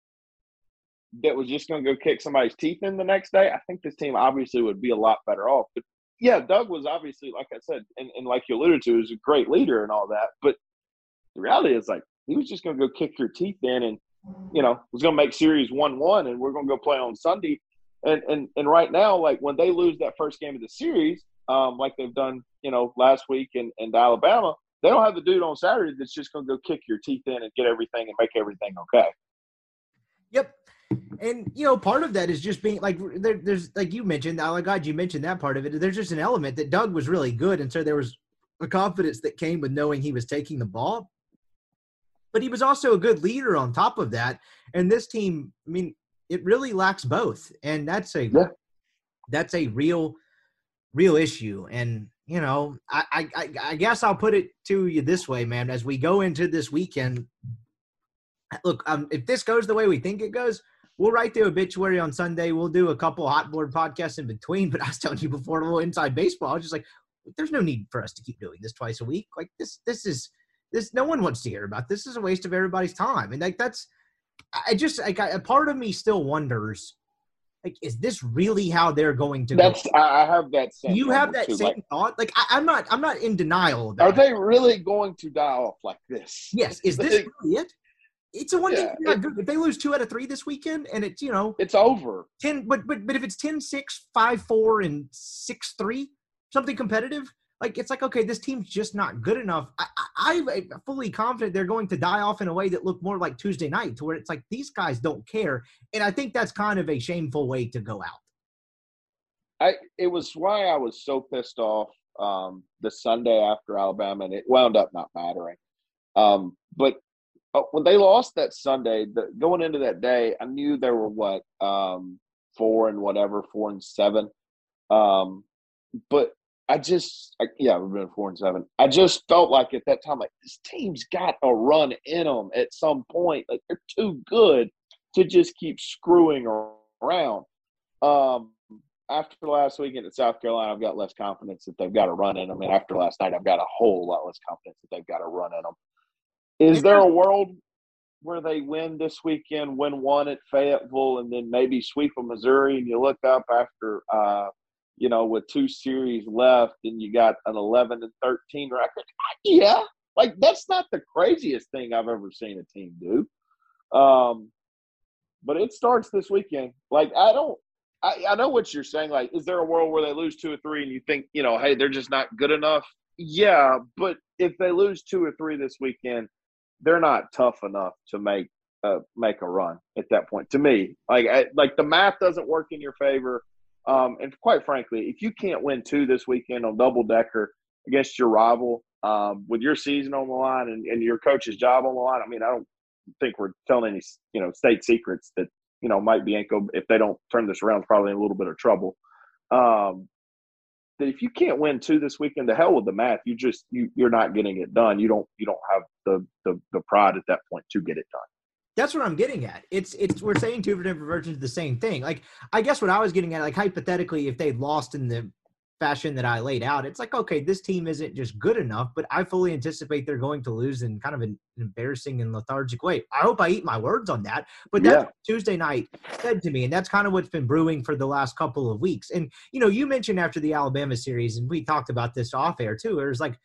that was just going to go kick somebody's teeth in the next day, I think this team obviously would be a lot better off. But yeah, Doug was obviously, like I said, and, and like you alluded to, was a great leader and all that. But the reality is, like, he was just going to go kick your teeth in and, you know, was going to make series 1 1, and we're going to go play on Sunday. And, and, and right now, like, when they lose that first game of the series, um, like they've done, you know, last week in, in Alabama, they don't have the dude on Saturday that's just going to go kick your teeth in and get everything and make everything okay. Yep. And you know, part of that is just being like there, there's like you mentioned, my God, you mentioned that part of it. There's just an element that Doug was really good, and so there was a confidence that came with knowing he was taking the ball. But he was also a good leader on top of that. And this team, I mean, it really lacks both, and that's a Yeah. that's a real real issue. And you know, I, I I guess I'll put it to you this way, man. As we go into this weekend, look, um, if this goes the way we think it goes, we'll write the obituary on Sunday. We'll do a couple hot board podcasts in between. But I was telling you before, a little inside baseball. I was just like, there's no need for us to keep doing this twice a week. Like this, this is this. No one wants to hear about this. Is a waste of everybody's time. And like that's, I just like I, a part of me still wonders, like, is this really how they're going to? That's go? I I have that same. you have that too. same Like, thought. Like I, I'm not, I'm not in denial are they really going to die off like this? Yes. Is this really it? It's a one Yeah, good. If they lose two out of three this weekend, and it's you know It's over. 10 but but but if it's 10 6 5 4 and 6 3 something competitive like it's like okay this team's just not good enough I, I i'm fully confident they're going to die off in a way that looked more like tuesday night to where it's like these guys don't care and i think that's kind of a shameful way to go out I it was why I was so pissed off um, the Sunday after Alabama, and it wound up not mattering. Um, but uh, when they lost that Sunday, the, going into that day, I knew there were what um, four and whatever, four and seven. Um, but I just, I, yeah, we've been four and seven. I just felt like at that time, like this team's got a run in them at some point. Like they're too good to just keep screwing around. Um, after last weekend at South Carolina, I've got less confidence that they've got a run in them. And after last night, I've got a whole lot less confidence that they've got a run in them. Is there a world where they win this weekend, win one at Fayetteville, and then maybe sweep a Missouri, and you look up after, uh, you know, with two series left, and you got an 11 and 13 record? Yeah, like that's not the craziest thing I've ever seen a team do. Um, but it starts this weekend. Like I don't. I, I know what you're saying. Like, is there a world where they lose two or three and you think, you know, hey, they're just not good enough? Yeah, but if they lose two or three this weekend, they're not tough enough to make uh, make a run at that point. To me, like I, like the math doesn't work in your favor. Um, and quite frankly, if you can't win two this weekend on double decker against your rival um, with your season on the line and, and your coach's job on the line, I mean, I don't think we're telling any you know state secrets that you know Mike Bianco, if they don't turn this around, probably in a little bit of trouble. Um, that if you can't win two this weekend, the hell with the math. You just you you're not getting it done. You don't you don't have the the, the pride at that point to get it done. That's what I'm getting at. It's it's we're saying two different versions of the same thing. Like I guess what I was getting at, like hypothetically, if they lost in the fashion that I laid out, it's like okay, this team isn't just good enough, but I fully anticipate they're going to lose in kind of an embarrassing and lethargic way. I hope I eat my words on that, but that's Yeah. Tuesday night said to me, and that's kind of what's been brewing for the last couple of weeks. And you know, you mentioned after the Alabama series, and we talked about this off air too. It was like.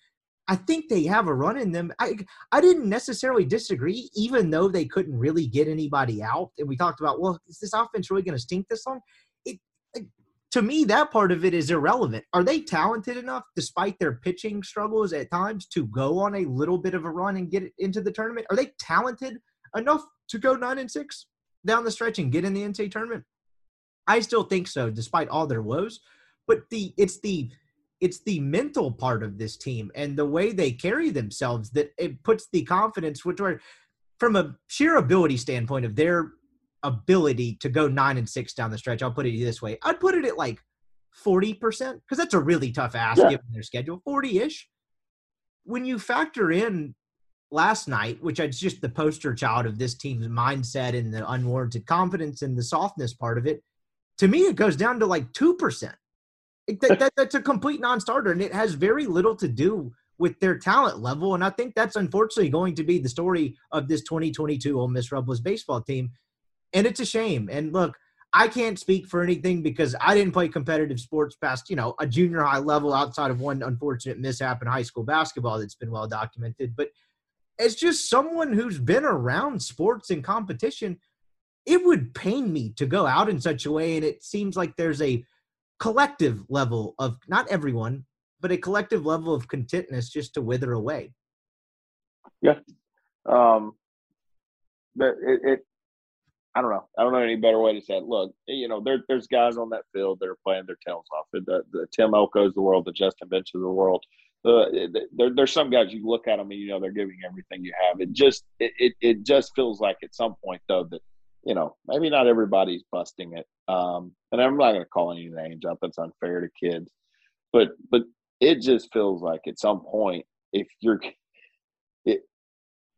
I think they have a run in them. I I didn't necessarily disagree, even though they couldn't really get anybody out. And we talked about, well, is this offense really going to stink this long? It to me, that part of it is irrelevant. Are they talented enough, despite their pitching struggles at times, to go on a little bit of a run and get into the tournament? Are they talented enough to go nine and six down the stretch and get in the NCAA tournament? I still think so, despite all their woes. But the it's the it's the mental part of this team and the way they carry themselves that it puts the confidence which are from a sheer ability standpoint of their ability to go nine and six down the stretch i'll put it this way. I'd put it at like 40% because that's a really tough ask Yeah. given their schedule. 40-ish when you factor in last night which is just the poster child of this team's mindset and the unwarranted confidence and the softness part of it to me it goes down to like 2% it- that, that, that's a complete non-starter and it has very little to do with their talent level and i think that's unfortunately going to be the story of this 2022 Ole Miss Rebels baseball team and it's a shame. And look i can't speak for anything because i didn't play competitive sports past you know a junior high level outside of one unfortunate mishap in high school basketball that's been well documented but as just someone who's been around sports and competition it would pain me to go out in such a way and it seems like there's a collective level of not everyone, but a collective level of contentness just to wither away. Yeah. Um, but it, it, I don't know. I don't know any better way to say it. Look, you know, there, there's guys on that field that are playing their tails off. The, the Tim Elko's the world, the Justin Bench of the world. There, there's some guys you look at them and you know they're giving everything you have. It just, it, it, it just feels like at some point though that you know, maybe not everybody's busting it. Um, and I'm not going to call any names out. That's unfair to kids. But but it just feels like at some point, if you're it,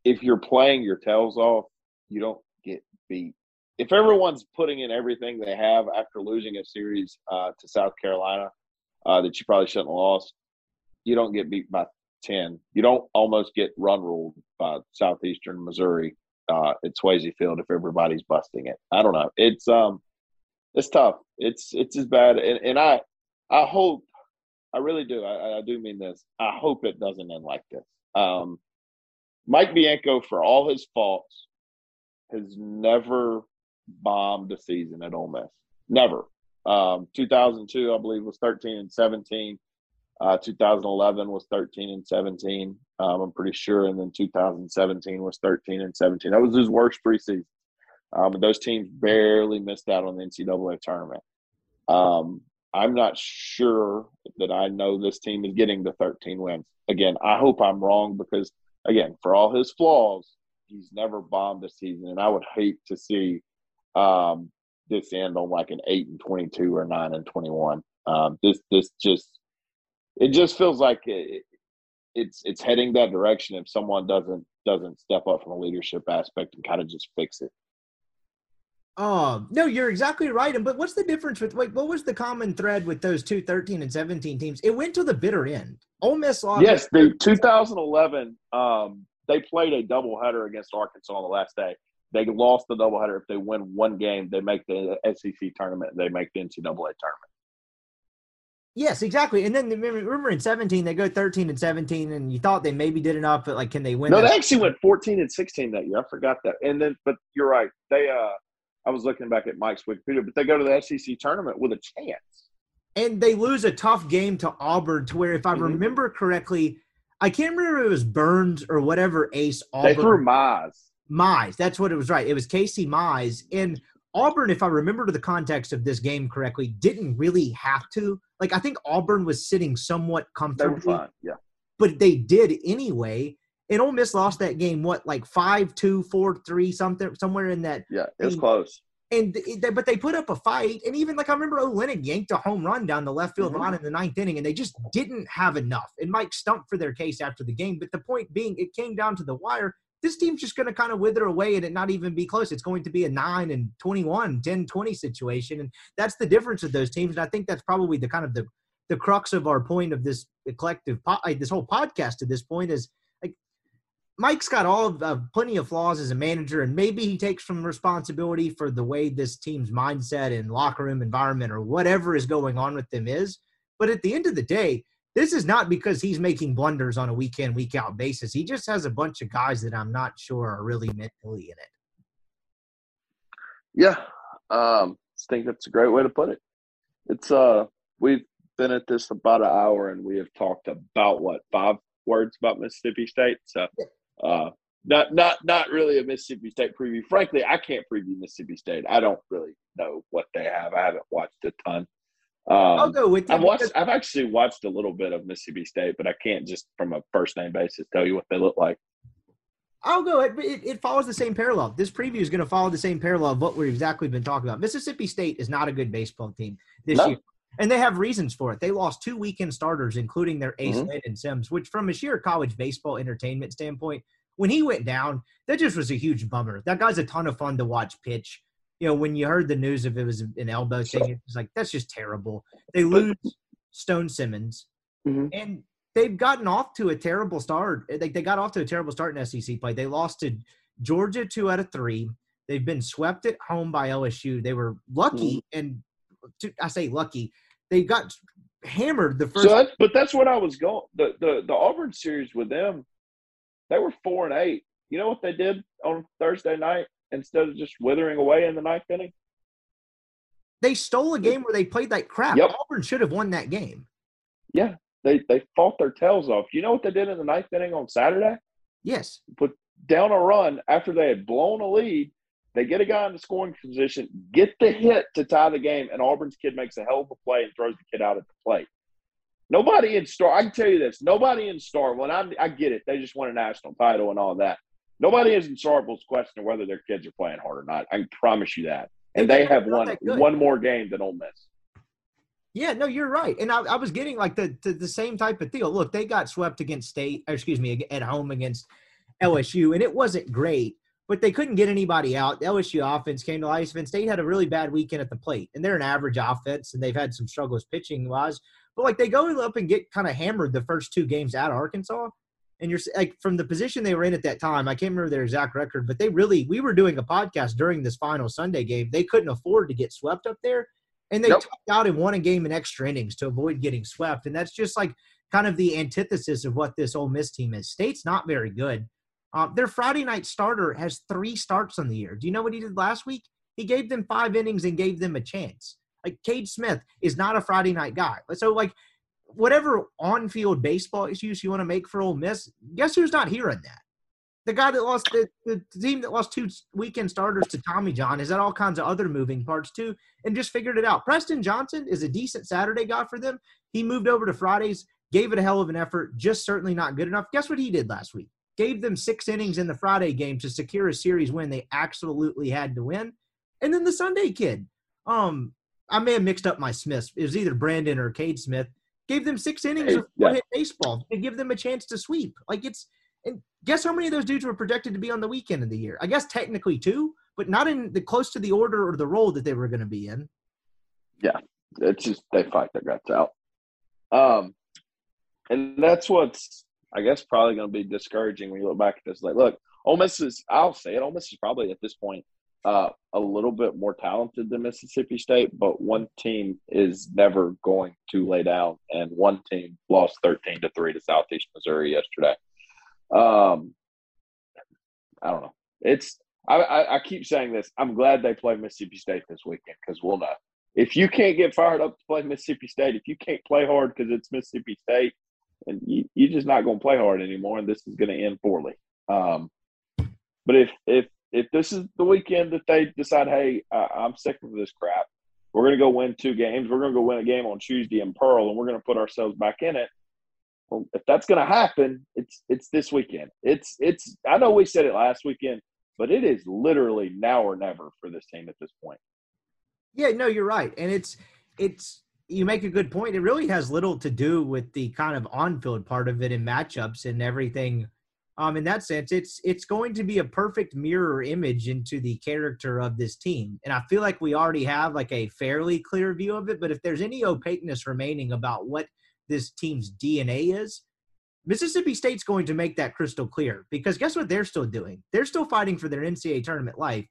if you're playing your tails off, you don't get beat. If everyone's putting in everything they have after losing a series uh, to South Carolina uh, that you probably shouldn't have lost, you don't get beat by 10. You don't almost get run ruled by Southeastern Missouri uh, at Swayze Field if everybody's busting it. I don't know. It's um, it's tough. It's it's as bad, and, and I I hope I really do. I, I do mean this. I hope it doesn't end like this. Um, Mike Bianco, for all his faults, has never bombed a season at Ole Miss. Never. Um, 2002, I believe, was 13 and 17. Uh, 2011 was 13 and 17. Um, I'm pretty sure, and then 2017 was 13 and 17. That was his worst preseason. Um, and those teams barely missed out on the NCAA tournament. Um, I'm not sure that I know this team is getting the 13 wins. Again, I hope I'm wrong because, again, for all his flaws, he's never bombed a season, and I would hate to see um, this end on like an eight and 22 or nine and 21. Um, this this just it just feels like it, it's it's heading that direction if someone doesn't doesn't step up from a leadership aspect and kind of just fix it. Oh, no, you're exactly right. And but what's the difference with wait, what was the common thread with those two 13 and 17 teams? It went to the bitter end. Ole Miss lost. Yes, the 2011 um, they played a doubleheader against Arkansas on the last day. They lost the doubleheader. If they win one game, they make the SEC tournament. They make the NCAA tournament. Yes, exactly. And then remember in 17, they go 13 and 17, and you thought they maybe did enough, but like, can they win? No, they actually went 14 and 16 that year. I forgot that. And then, but you're right. They, uh, I was looking back at Mike's Wikipedia, but they go to the SEC tournament with a chance. And they lose a tough game to Auburn, to where, if I mm-hmm. remember correctly, I can't remember if it was Burns or whatever ace Auburn. They threw Mize. Mize. That's what it was right. It was Casey Mize. And Auburn, if I remember the context of this game correctly, didn't really have to. Like I think Auburn was sitting somewhat comfortably. yeah. But they did anyway. And Ole Miss lost that game, what, like five, two, four, three, something, somewhere in that. Yeah, it was and, close. And they, but they put up a fight, and even like I remember Olenek yanked a home run down the left field mm-hmm. line in the ninth inning, and they just didn't have enough. And Mike stumped for their case after the game, but the point being, it came down to the wire this team's just going to kind of wither away and it not even be close. It's going to be a 9 and 21, 10 20 situation. And that's the difference of those teams. And I think that's probably the kind of the, the crux of our point of this collective, this whole podcast to this point is like Mike's got all of uh, plenty of flaws as a manager, and maybe he takes some responsibility for the way this team's mindset and locker room environment or whatever is going on with them is. But at the end of the day, this is not because he's making blunders on a week in, week out basis. He just has a bunch of guys that I'm not sure are really mentally in it. Yeah. Um, I think that's a great way to put it. It's uh we've been at this about an hour and we have talked about what, five words about Mississippi State. So uh not not not really a Mississippi State preview. Frankly, I can't preview Mississippi State. I don't really know what they have. I haven't watched a ton. Um, I'll go with you. I've watched. I've actually watched a little bit of Mississippi State, but I can't just from a first name basis tell you what they look like. I'll go. It, it, it follows the same parallel. This preview is going to follow the same parallel of what we've exactly been talking about. Mississippi State is not a good baseball team this no. year, and they have reasons for it. They lost two weekend starters, including their ace mm-hmm. Landon Sims, which, from a sheer college baseball entertainment standpoint, when he went down, that just was a huge bummer. That guy's a ton of fun to watch pitch you know, when you heard the news of it was an elbow thing, it was like that's just terrible. They lose Stone Simmons, mm-hmm. and they've gotten off to a terrible start. They they got off to a terrible start in SEC play. They lost to Georgia two out of three. They've been swept at home by LSU. They were lucky, mm-hmm. and to, I say lucky. They got hammered the first. So that's, but that's what I was going. The, the the Auburn series with them, they were four and eight. You know what they did on Thursday night? Instead of just withering away in the ninth inning? They stole a game where they played like crap. Yep. Auburn should have won that game. Yeah, they they fought their tails off. You know what they did in the ninth inning on Saturday? Yes. Put down a run after they had blown a lead. They get a guy in the scoring position, get the hit to tie the game, and Auburn's kid makes a hell of a play and throws the kid out at the plate. Nobody in Star, I can tell you this, nobody in Star, when I, I get it, they just won a national title and all that. Nobody is in Starkville's questioning whether their kids are playing hard or not. I can promise you that. And They they have won one more game than Ole Miss. Yeah, no, you're right. And I, I was getting like the, the the same type of deal. Look, they got swept against State, or excuse me, at home against LSU, and it wasn't great, but they couldn't get anybody out. The LSU offense came to life, and State had a really bad weekend at the plate, and they're an average offense, and they've had some struggles pitching wise. But like they go up and get kind of hammered the first two games at Arkansas, and you're like from the position they were in at that time. I can't remember their exact record, but they really we were doing a podcast during this final Sunday game. They couldn't afford to get swept up there, and they Nope. took out and won a game in extra innings to avoid getting swept. And that's just like kind of the antithesis of what this Ole Miss team is. State's not very good. Um, their Friday night starter has three starts on the year. Do you know what he did last week? He gave them five innings and gave them a chance. Like Cade Smith is not a Friday night guy. So like whatever on-field baseball issues you want to make for Ole Miss, guess who's not hearing that? The guy that lost the, the team that lost two weekend starters to Tommy John has had all kinds of other moving parts too, and just figured it out. Preston Johnson is a decent Saturday guy for them. He moved over to Fridays, gave it a hell of an effort, just certainly not good enough. Guess what he did last week? Gave them six innings in the Friday game to secure a series win they absolutely had to win. And then the Sunday kid, um, I may have mixed up my Smiths. It was either Brandon or Cade Smith. Gave them six innings of yeah. four-hit baseball to give them a chance to sweep. Like it's and guess how many of those dudes were projected to be on the weekend of the year? I guess technically two, but not in the close to the order or the role that they were going to be in. Yeah, it's just they fight their guts out. Um, and that's what's I guess probably going to be discouraging when you look back at this. Like, look, Ole Miss is I'll say it. Ole Miss is probably at this point uh, a little bit more talented than Mississippi State, but one team is never going to lay down, and one team lost thirteen to three to Southeast Missouri yesterday. Um, I don't know. It's I, I, I keep saying this. I'm glad they play Mississippi State this weekend because we'll know if you can't get fired up to play Mississippi State, if you can't play hard because it's Mississippi State, and you, you're just not going to play hard anymore, and this is going to end poorly. Um, but if if if this is the weekend that they decide, hey, uh, I'm sick of this crap, we're going to go win two games. We're going to go win a game on Tuesday in Pearl, and we're going to put ourselves back in it. Well, if that's going to happen, it's it's this weekend. It's it's. I know we said it last weekend, but it is literally now or never for this team at this point. Yeah, no, you're right. And it's it's you make a good point. It really has little to do with the kind of on-field part of it and matchups and everything. Um, in that sense, it's it's going to be a perfect mirror image into the character of this team. And I feel like we already have like a fairly clear view of it. But if there's any opaqueness remaining about what this team's DNA is, Mississippi State's going to make that crystal clear. Because guess what they're still doing? They're still fighting for their NCAA tournament life.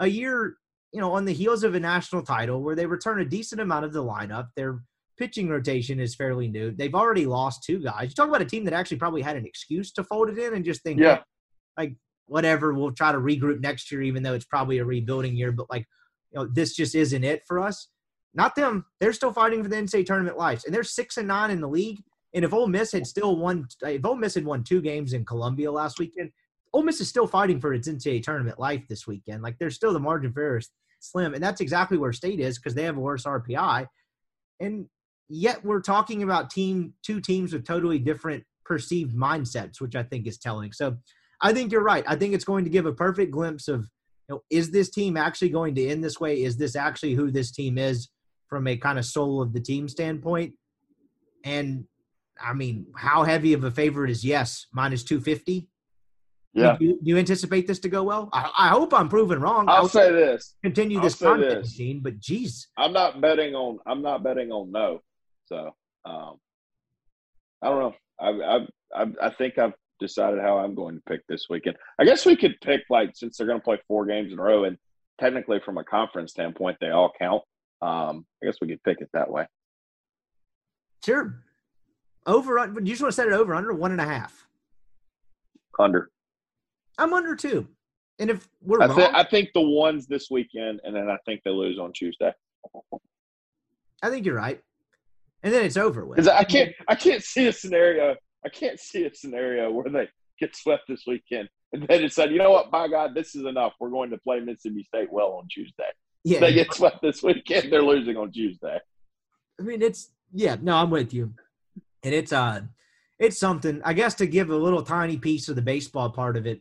A year you know, on the heels of a national title where they return a decent amount of the lineup. Their pitching rotation is fairly new. They've already lost two guys. You talk about a team that actually probably had an excuse to fold it in and just think, Yeah. like, whatever, we'll try to regroup next year, even though it's probably a rebuilding year. But, like, you know, this just isn't it for us. Not them. They're still fighting for the NCAA tournament lives, and they're six and nine in the league. And if Ole Miss had still won, if Ole Miss had won two games in Columbia last weekend, Ole Miss is still fighting for its NCAA tournament life this weekend. Like, there's still the margin for error is slim, and that's exactly where State is because they have a worse RPI, and yet we're talking about team two teams with totally different perceived mindsets, which I think is telling. So, I think you're right. I think it's going to give a perfect glimpse of, you know, is this team actually going to end this way? Is this actually who this team is from a kind of soul of the team standpoint? And I mean, how heavy of a favorite is yes minus two fifty? Yeah. Do you, do you anticipate this to go well? I, I hope I'm proven wrong. I I'll say this. continue I'll this content this. machine, but geez, I'm not betting on. I'm not betting on no. So um, I don't know. I, I I I think I've decided how I'm going to pick this weekend. I guess we could pick like since they're going to play four games in a row, and technically from a conference standpoint, they all count. Um, I guess we could pick it that way. sure. Over, you just want to set it over under one and a half. Under. I'm under two, and if we're I wrong, think I think the ones this weekend, and then I think they lose on Tuesday. I think you're right, and then it's over with. I can't I can't see a scenario. I can't see a scenario where they get swept this weekend and they decide, you know what, by God, this is enough. We're going to play Mississippi State well on Tuesday. Yeah, They get swept this weekend. They're losing on Tuesday. I mean, it's yeah. No, I'm with you, and it's uh, it's something. I guess to give a little tiny piece of the baseball part of it.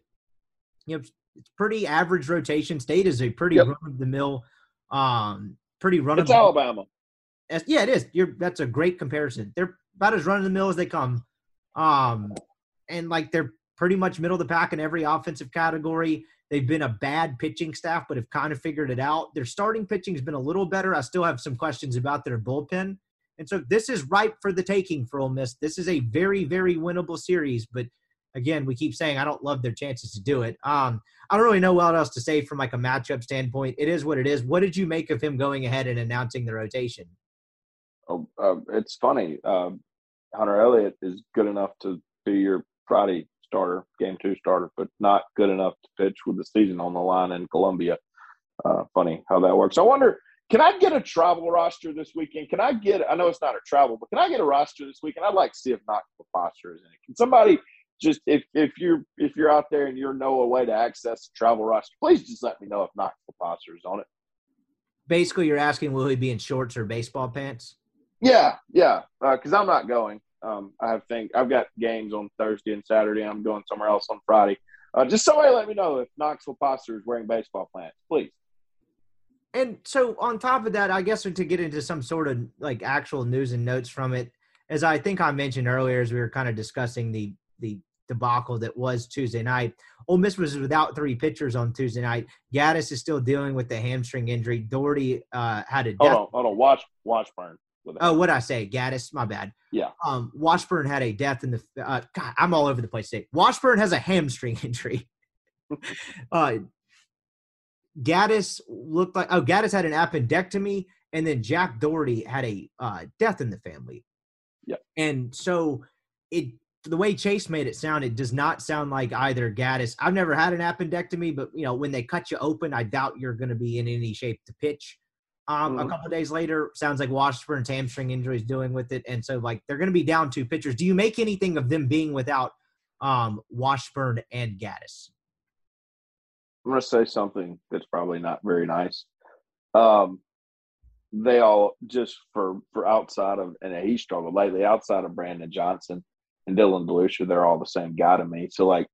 you know, it's pretty average rotation. State is a pretty Yep. run of the mill, um, pretty run It's Alabama. Yeah, it is. You're that's a great comparison. They're about as run of the mill as they come. Um, and like they're pretty much middle of the pack in every offensive category. They've been a bad pitching staff, but have kind of figured it out. Their starting pitching has been a little better. I still have some questions about their bullpen. And so this is ripe for the taking for Ole Miss. This is a very, very winnable series. But again, we keep saying I don't love their chances to do it. Um, I don't really know what else to say from like a matchup standpoint. It is what it is. What did you make of him going ahead and announcing the rotation? Uh, it's funny. Um, Hunter Elliott is good enough to be your Friday starter, game two starter, but not good enough to pitch with the season on the line in Columbia. Uh, funny how that works. I wonder, can I get a travel roster this weekend? Can I get? I know it's not a travel, but can I get a roster this weekend? I'd like to see if Knoxville Foster is in it. Can somebody just if if you're if you're out there and you know a way to access the travel roster, please just let me know if Knoxville Foster is on it. Basically, you're asking will he be in shorts or baseball pants? Yeah, yeah, because I'm not going. Um, I have think I've got games on Thursday and Saturday. I'm going somewhere else on Friday. Uh, just somebody let me know if Knoxville Foster is wearing baseball pants, please. And so, on top of that, I guess to get into some sort of like actual news and notes from it, as I think I mentioned earlier, as we were kind of discussing the the debacle that was Tuesday night. Ole Miss was without three pitchers on Tuesday night. Gaddis is still dealing with the hamstring injury. Dougherty uh, had a death. Hold on, hold on. Watch, Washburn. With Oh, what I say? Gaddis, my bad. Yeah. Um, Washburn had a death in the. Uh, God, I'm all over the place today. Washburn has a hamstring injury. uh, Gaddis looked like. Oh, Gaddis had an appendectomy, and then Jack Dougherty had a uh, death in the family. Yeah. And so it. The way Chase made it sound, it does not sound like either Gaddis. I've never had an appendectomy, but you know when they cut you open, I doubt you're going to be in any shape to pitch. Um, A Mhm. couple days later, sounds like Washburn's hamstring injury is doing with it, and so like they're going to be down two pitchers. Do you make anything of them being without um, Washburn and Gaddis? I'm going to say something that's probably not very nice. Um, they all just for for outside of and he struggled lately outside of Brandon Johnson and Dylan DeLucia, they're all the same guy to me. So like,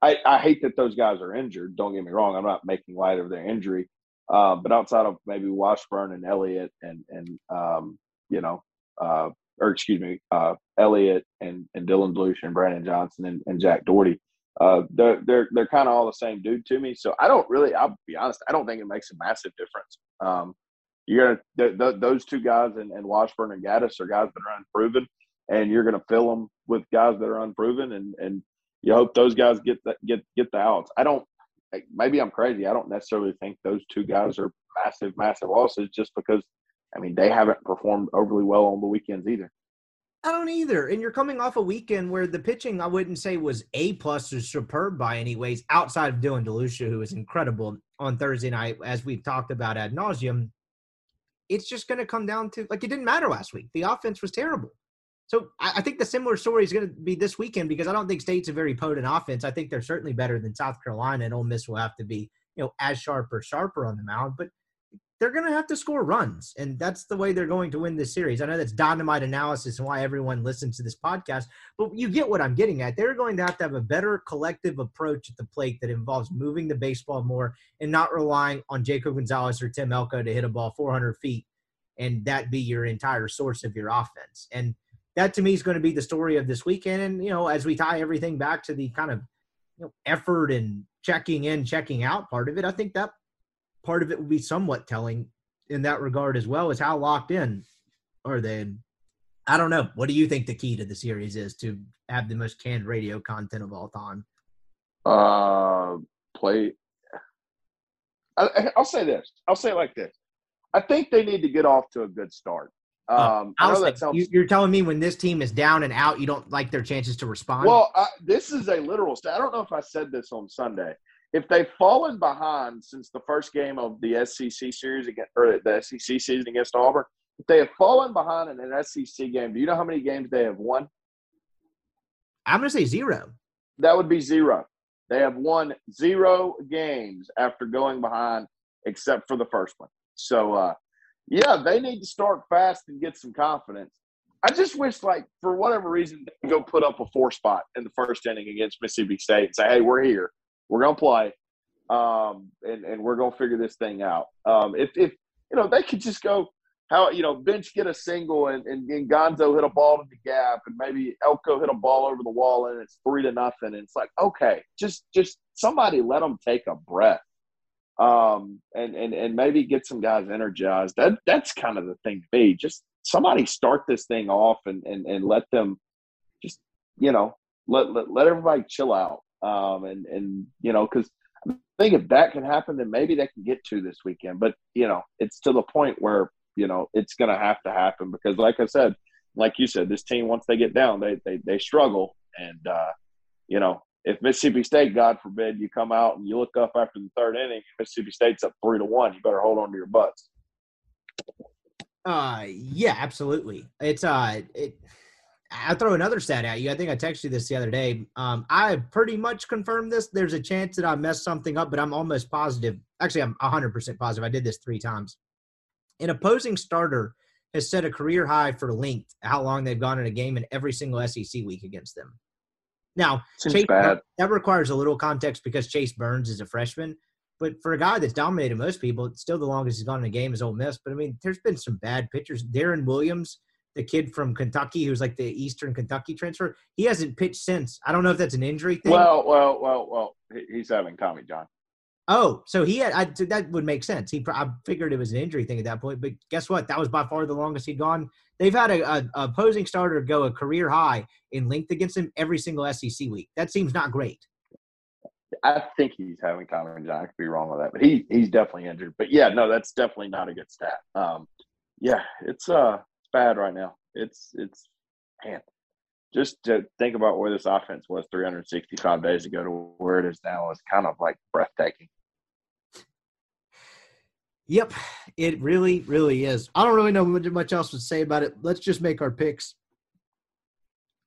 I I hate that those guys are injured. Don't get me wrong. I'm not making light of their injury. Uh, but outside of maybe Washburn and Elliott and and um, you know, uh, or excuse me, uh, Elliott and and Dylan DeLucia and Brandon Johnson and, and Jack Dougherty uh, they're they're they're kind of all the same dude to me. So I don't really, I'll be honest, I don't think it makes a massive difference. Um, you're gonna th- th- those two guys and, and Washburn and Gaddis are guys that are unproven, and you're gonna fill them with guys that are unproven, and and you hope those guys get the, get get the outs. I don't. Maybe I'm crazy. I don't necessarily think those two guys are massive, massive losses just because. I mean, they haven't performed overly well on the weekends either. I don't either. And you're coming off a weekend where the pitching I wouldn't say was a plus or superb by any ways, outside of Dylan DeLucia, who was incredible on Thursday night, as we've talked about ad nauseum. It's just going to come down to like it didn't matter last week. The offense was terrible. So I, I think the similar story is going to be this weekend because I don't think State's a very potent offense. I think they're certainly better than South Carolina, and Ole Miss will have to be you know as sharp or sharper on the mound. But they're going to have to score runs, and that's the way they're going to win this series. I know that's dynamite analysis and why everyone listens to this podcast, but you get what I'm getting at. They're going to have to have a better collective approach at the plate that involves moving the baseball more and not relying on Jacob Gonzalez or Tim Elko to hit a ball 400 feet and that be your entire source of your offense. And that to me is going to be the story of this weekend. And you know, as we tie everything back to the kind of you know, effort and checking in, checking out part of it, I think that part of it will be somewhat telling in that regard as well. Is how locked in are they. And I don't know. What do you think the key to the series is to have the most canned radio content of all time? Uh, play. I, I'll say this. I'll say it like this. I think they need to get off to a good start. Um, I say, that sounds you, you're telling me when this team is down and out, you don't like their chances to respond? well. I, this is a literal stat. I don't know if I said this on Sunday. If they've fallen behind since the first game of the SEC series against or the SEC season against Auburn, if they have fallen behind in an SEC game, do you know how many games they have won? I'm going to say zero. That would be zero. They have won zero games after going behind, except for the first one. So, uh, yeah, they need to start fast and get some confidence. I just wish, like, for whatever reason, they go put up a four spot in the first inning against Mississippi State and say, "Hey, we're here." we're gonna play, um, and and we're gonna figure this thing out. Um, if if you know they could just go how you know bench get a single and, and, and Gonzo hit a ball in the gap and maybe Elko hit a ball over the wall and it's three to nothing and it's like okay just just somebody let them take a breath um and and and maybe get some guys energized. That that's kind of the thing to be just somebody start this thing off and and, and let them just you know let, let let everybody chill out. Um and and you know because I think if that can happen, then maybe they can get to this weekend. But you know, it's to the point where you know it's going to have to happen because, like I said, like you said, this team once they get down, they they they struggle, and uh, you know if Mississippi State, God forbid, you come out and you look up after the third inning, Mississippi State's up three to one, you better hold on to your butts. Uh, yeah, absolutely. It's uh, it. I'll throw another stat at you. I think I texted you this the other day. Um, I pretty much confirmed this. There's a chance that I messed something up, but I'm almost positive. Actually, I'm 100% positive. I did this three times. An opposing starter has set a career high for length, how long they've gone in a game in every single SEC week against them. Now, Chase, bad. that requires a little context because Chase Burns is a freshman. But for a guy that's dominated most people, it's still the longest he's gone in a game is Ole Miss. But I mean, there's been some bad pitchers. Darren Williams, the kid from Kentucky, who's like the Eastern Kentucky transfer, he hasn't pitched since. I don't know if that's an injury thing. Well, well, well, well, he's having Tommy John. Oh, so he had I, that would make sense. He I figured it was an injury thing at that point, but guess what? That was by far the longest he'd gone. They've had a, a, a opposing starter go a career high in length against him every single SEC week. That seems not great. I think he's having Tommy John. I could be wrong with that, but he he's definitely injured. But yeah, no, that's definitely not a good stat. Um, yeah, it's uh it's bad right now. It's it's man, just to think about where this offense was 365 days ago to where it is now is kind of like breathtaking. Yep, it really, really is. I don't really know much else to say about it. Let's just make our picks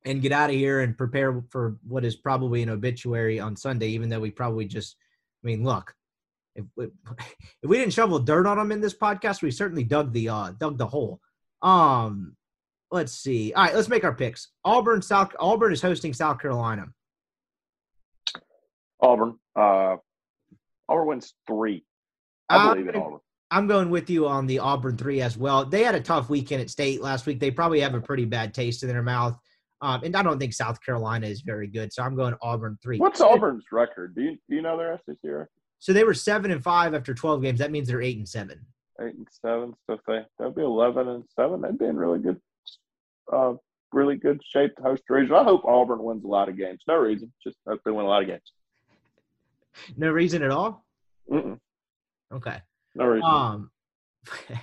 and get out of here and prepare for what is probably an obituary on Sunday. Even though we probably just, I mean, look, if if we didn't shovel dirt on them in this podcast, we certainly dug the uh, dug the hole. Um, let's see. All right, let's make our picks. Auburn, South Auburn is hosting South Carolina. Auburn. Uh, Auburn wins three. I believe in Auburn. I'm going with you on the Auburn three as well. They had a tough weekend at state last week. They probably have a pretty bad taste in their mouth. Um, and I don't think South Carolina is very good. So I'm going Auburn three. What's Auburn's record? Do you do you know their SEC record? So they were seven and five after 12 games. That means they're eight and seven. Eight and seven. So if they that'd be 11 and seven. They'd be in really good, uh, really good shape to host the region. I hope Auburn wins a lot of games. No reason. Just hope they win a lot of games. No reason at all. Mm-mm. Okay. No reason. Um,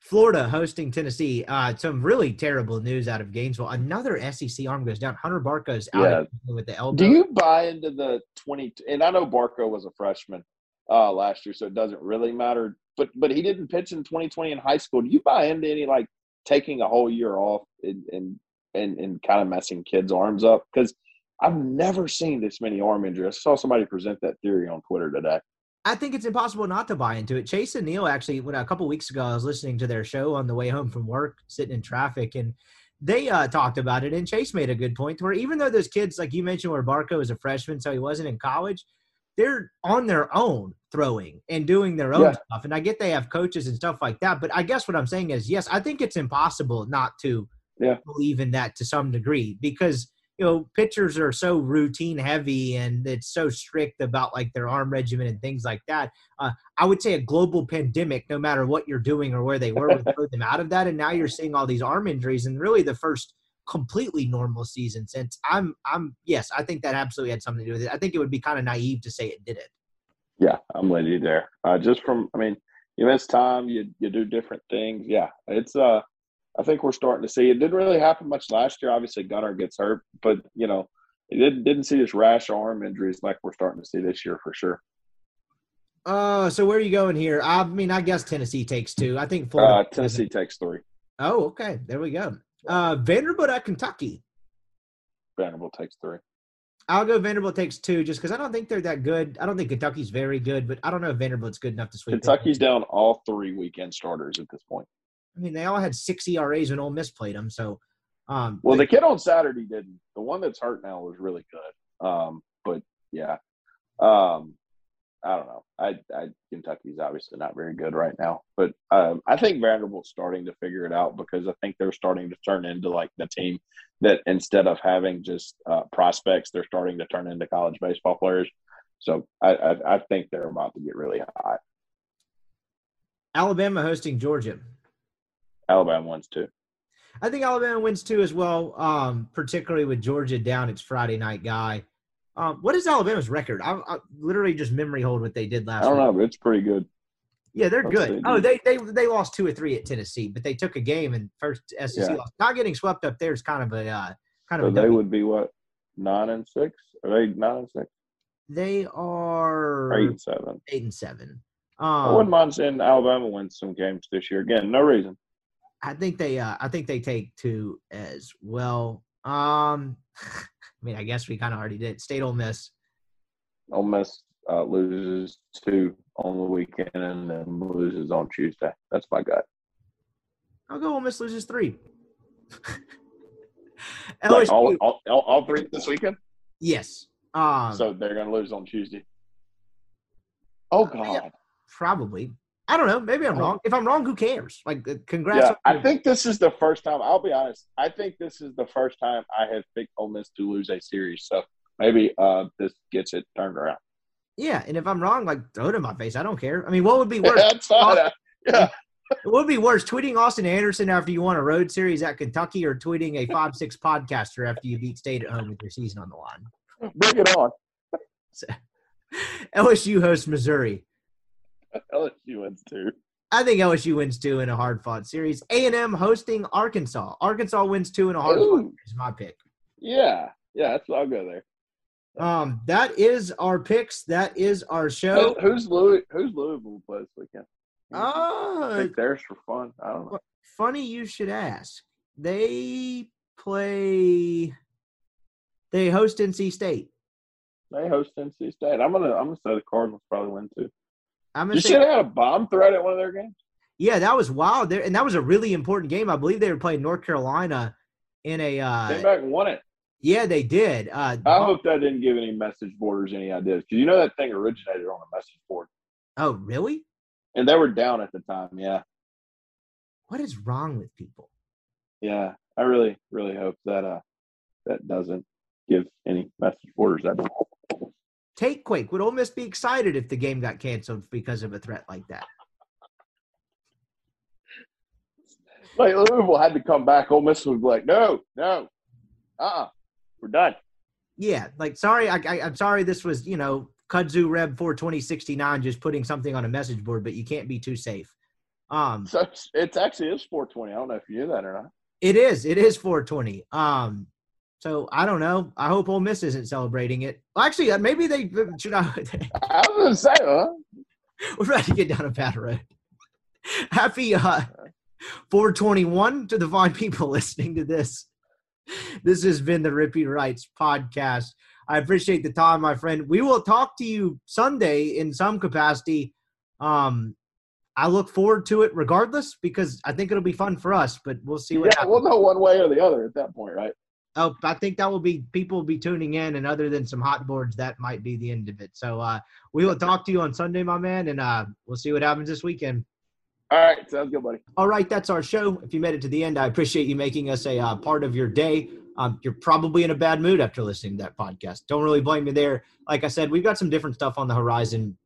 Florida hosting Tennessee. Uh, some really terrible news out of Gainesville. Another SEC arm goes down. Hunter Barco's out yeah. with the elbow. Do you buy into the 20? And I know Barco was a freshman uh, last year, so it doesn't really matter. But but he didn't pitch in 2020 in high school. Do you buy into any like taking a whole year off and and and, and kind of messing kids' arms up? Because I've never seen this many arm injuries. I saw somebody present that theory on Twitter today. I think it's impossible not to buy into it. Chase and Neil actually, when a couple weeks ago, I was listening to their show on the way home from work, sitting in traffic, and they uh, talked about it. And Chase made a good point where even though those kids, like you mentioned, where Barco is a freshman, so he wasn't in college, they're on their own throwing and doing their own yeah. stuff. And I get they have coaches and stuff like that, but I guess what I'm saying is, yes, I think it's impossible not to yeah. believe in that to some degree because you know, pitchers are so routine heavy and it's so strict about like their arm regimen and things like that. Uh, I would say a global pandemic, no matter what you're doing or where they were, would throw them out of that. And now you're seeing all these arm injuries and really the first completely normal season since I'm, I'm, yes, I think that absolutely had something to do with it. I think it would be kind of naive to say it didn't. Yeah, I'm with you there. Uh, just from, I mean, you miss time, you you do different things. Yeah, it's uh, I think we're starting to see it. Didn't really happen much last year. Obviously, Gunnar gets hurt, but you know, it didn't didn't see this rash arm injuries like we're starting to see this year for sure. Uh, so where are you going here? I mean, I guess Tennessee takes two. I think Florida. Uh, Tennessee takes three. Oh, okay. There we go. Uh, Vanderbilt at Kentucky. Vanderbilt takes three. I'll go Vanderbilt takes two just because I don't think they're that good. I don't think Kentucky's very good, but I don't know if Vanderbilt's good enough to sweep. Kentucky's down all three weekend starters at this point. I mean, they all had six ERAs when Ole Miss played them. So, um, well, the kid on Saturday didn't. The one that's hurt now was really good. Um, but yeah, Um, I don't know. I, I Kentucky's obviously not very good right now, but um, I think Vanderbilt's starting to figure it out because I think they're starting to turn into like the team that instead of having just uh, prospects, they're starting to turn into college baseball players. So I, I, I think they're about to get really hot. Alabama hosting Georgia. Alabama wins too. I think Alabama wins too as well, um, particularly with Georgia down its Friday night guy. Um, what is Alabama's record? I, I literally just memory hold what they did last. I don't week. know, but it's pretty good. Yeah, they're good. Oh, they they they lost two or three at Tennessee, but they took a game and first SEC Yeah. lost. Not getting swept up there is kind of a uh, kind of So a they W. would be what nine and six? Are they nine and six? They are eight and seven? eight and seven. I wouldn't Um, mind seeing Alabama win some games this year. Again, no reason. I think they uh, I think they take two as well. Um, I mean, I guess we kind of already did. State Ole Miss. Ole Miss uh, loses two on the weekend and then loses on Tuesday. That's my gut. I'll go Ole Miss loses three. Like all, all, all, all three this weekend. yes. Um, So they're going to lose on Tuesday. Oh Uh, yeah. God! probably. I don't know. Maybe I'm wrong. If I'm wrong, who cares? Like, uh, congrats. Yeah, I think this is the first time. I'll be honest. I think this is the first time I have picked Ole Miss to lose a series. So maybe uh, this gets it turned around. Yeah, and if I'm wrong, like throw it in my face. I don't care. I mean, what would be worse? That's fine. Yeah, what would be worse, tweeting Austin Anderson after you won a road series at Kentucky, or tweeting a five six podcaster after you beat State at home with your season on the line? bring it on. LSU hosts Missouri. LSU wins too. I think LSU wins two in a hard fought series. A and M hosting Arkansas. Arkansas wins two in a hard fought. Is my pick. Yeah, yeah. That's I'll go there. Um, that is our picks. That is our Who, show. who's Louis? Who's Louisville play this weekend? I Uh, think theirs for fun. I don't know. funny you should ask. They play. They host NC State. They host NC State. I'm gonna I'm gonna say the Cardinals probably win too. I'm You gonna see say, they had a bomb threat at one of their games. yeah, that was wild. There, and that was a really important game. I believe they were playing North Carolina in a. Came Uh, back and won it. yeah, they did. Uh, I hope that didn't give any message boarders any ideas because you know that thing originated on a message board, oh, really? and they were down at the time. Yeah, What is wrong with people? yeah. I really, really hope that uh that doesn't give any message boarders that. Take Quake. Would Ole Miss be excited if the game got canceled because of a threat like that? Like Louisville had to come back. Ole Miss would be like, no, no, uh, uh we're done. Yeah, like sorry, I, I I'm sorry. This was you know Kudzu Reb four twenty sixty nine just putting something on a message board, but you can't be too safe. Um, So it's, it's actually is 420. I don't know if you knew that or not. it is it is four twenty. Um, so I don't know. I hope Ole Miss isn't celebrating it. Well, actually, uh, maybe they should. I, I was gonna say, huh? we're about to get down a bad road. Happy uh 421 to the fine people listening to this. This has been the Rippee Writes podcast. I appreciate the time, my friend. We will talk to you Sunday in some capacity. Um, I look forward to it regardless because I think it'll be fun for us, but we'll see what Yeah, happens. we'll know one way or the other at that point, right? Oh, I think that will be people will be tuning in, and other than some hot boards, that might be the end of it. So uh, we will talk to you on Sunday, my man, and uh, we'll see what happens this weekend. All right, sounds good, buddy. All right, that's our show. If you made it to the end, I appreciate you making us a uh, part of your day. Um, you're probably in a bad mood after listening to that podcast. Don't really blame me there. Like I said, we've got some different stuff on the horizon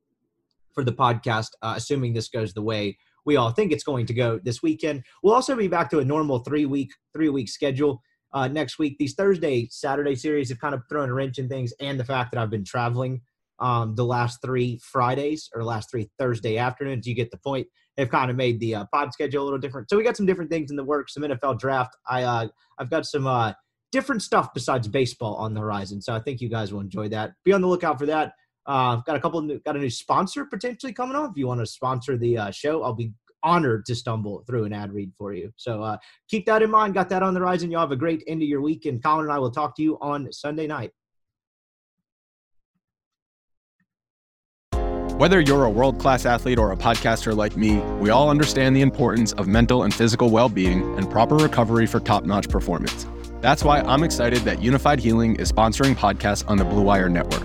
for the podcast, uh, assuming this goes the way we all think it's going to go this weekend. We'll also be back to a normal three week three week schedule uh, next week. These Thursday Saturday series have kind of thrown a wrench in things, and the fact that I've been traveling um, the last three Fridays or last three Thursday afternoons. You get the point have kind of made the uh, pod schedule a little different. So we got some different things in the works. Some NFL draft. I uh, I've got some uh, different stuff besides baseball on the horizon. So I think you guys will enjoy that. Be on the lookout for that. Uh, I've got a couple. New, got a new sponsor potentially coming on. If you want to sponsor the uh, show, I'll be honored to stumble through an ad read for you. So uh, keep that in mind. Got that on the horizon. Y'all have a great end of your week, and Colin and I will talk to you on Sunday night. Whether you're a world class athlete or a podcaster like me, we all understand the importance of mental and physical well being and proper recovery for top notch performance. That's why I'm excited that Unifyd Healing is sponsoring podcasts on the Blue Wire Network.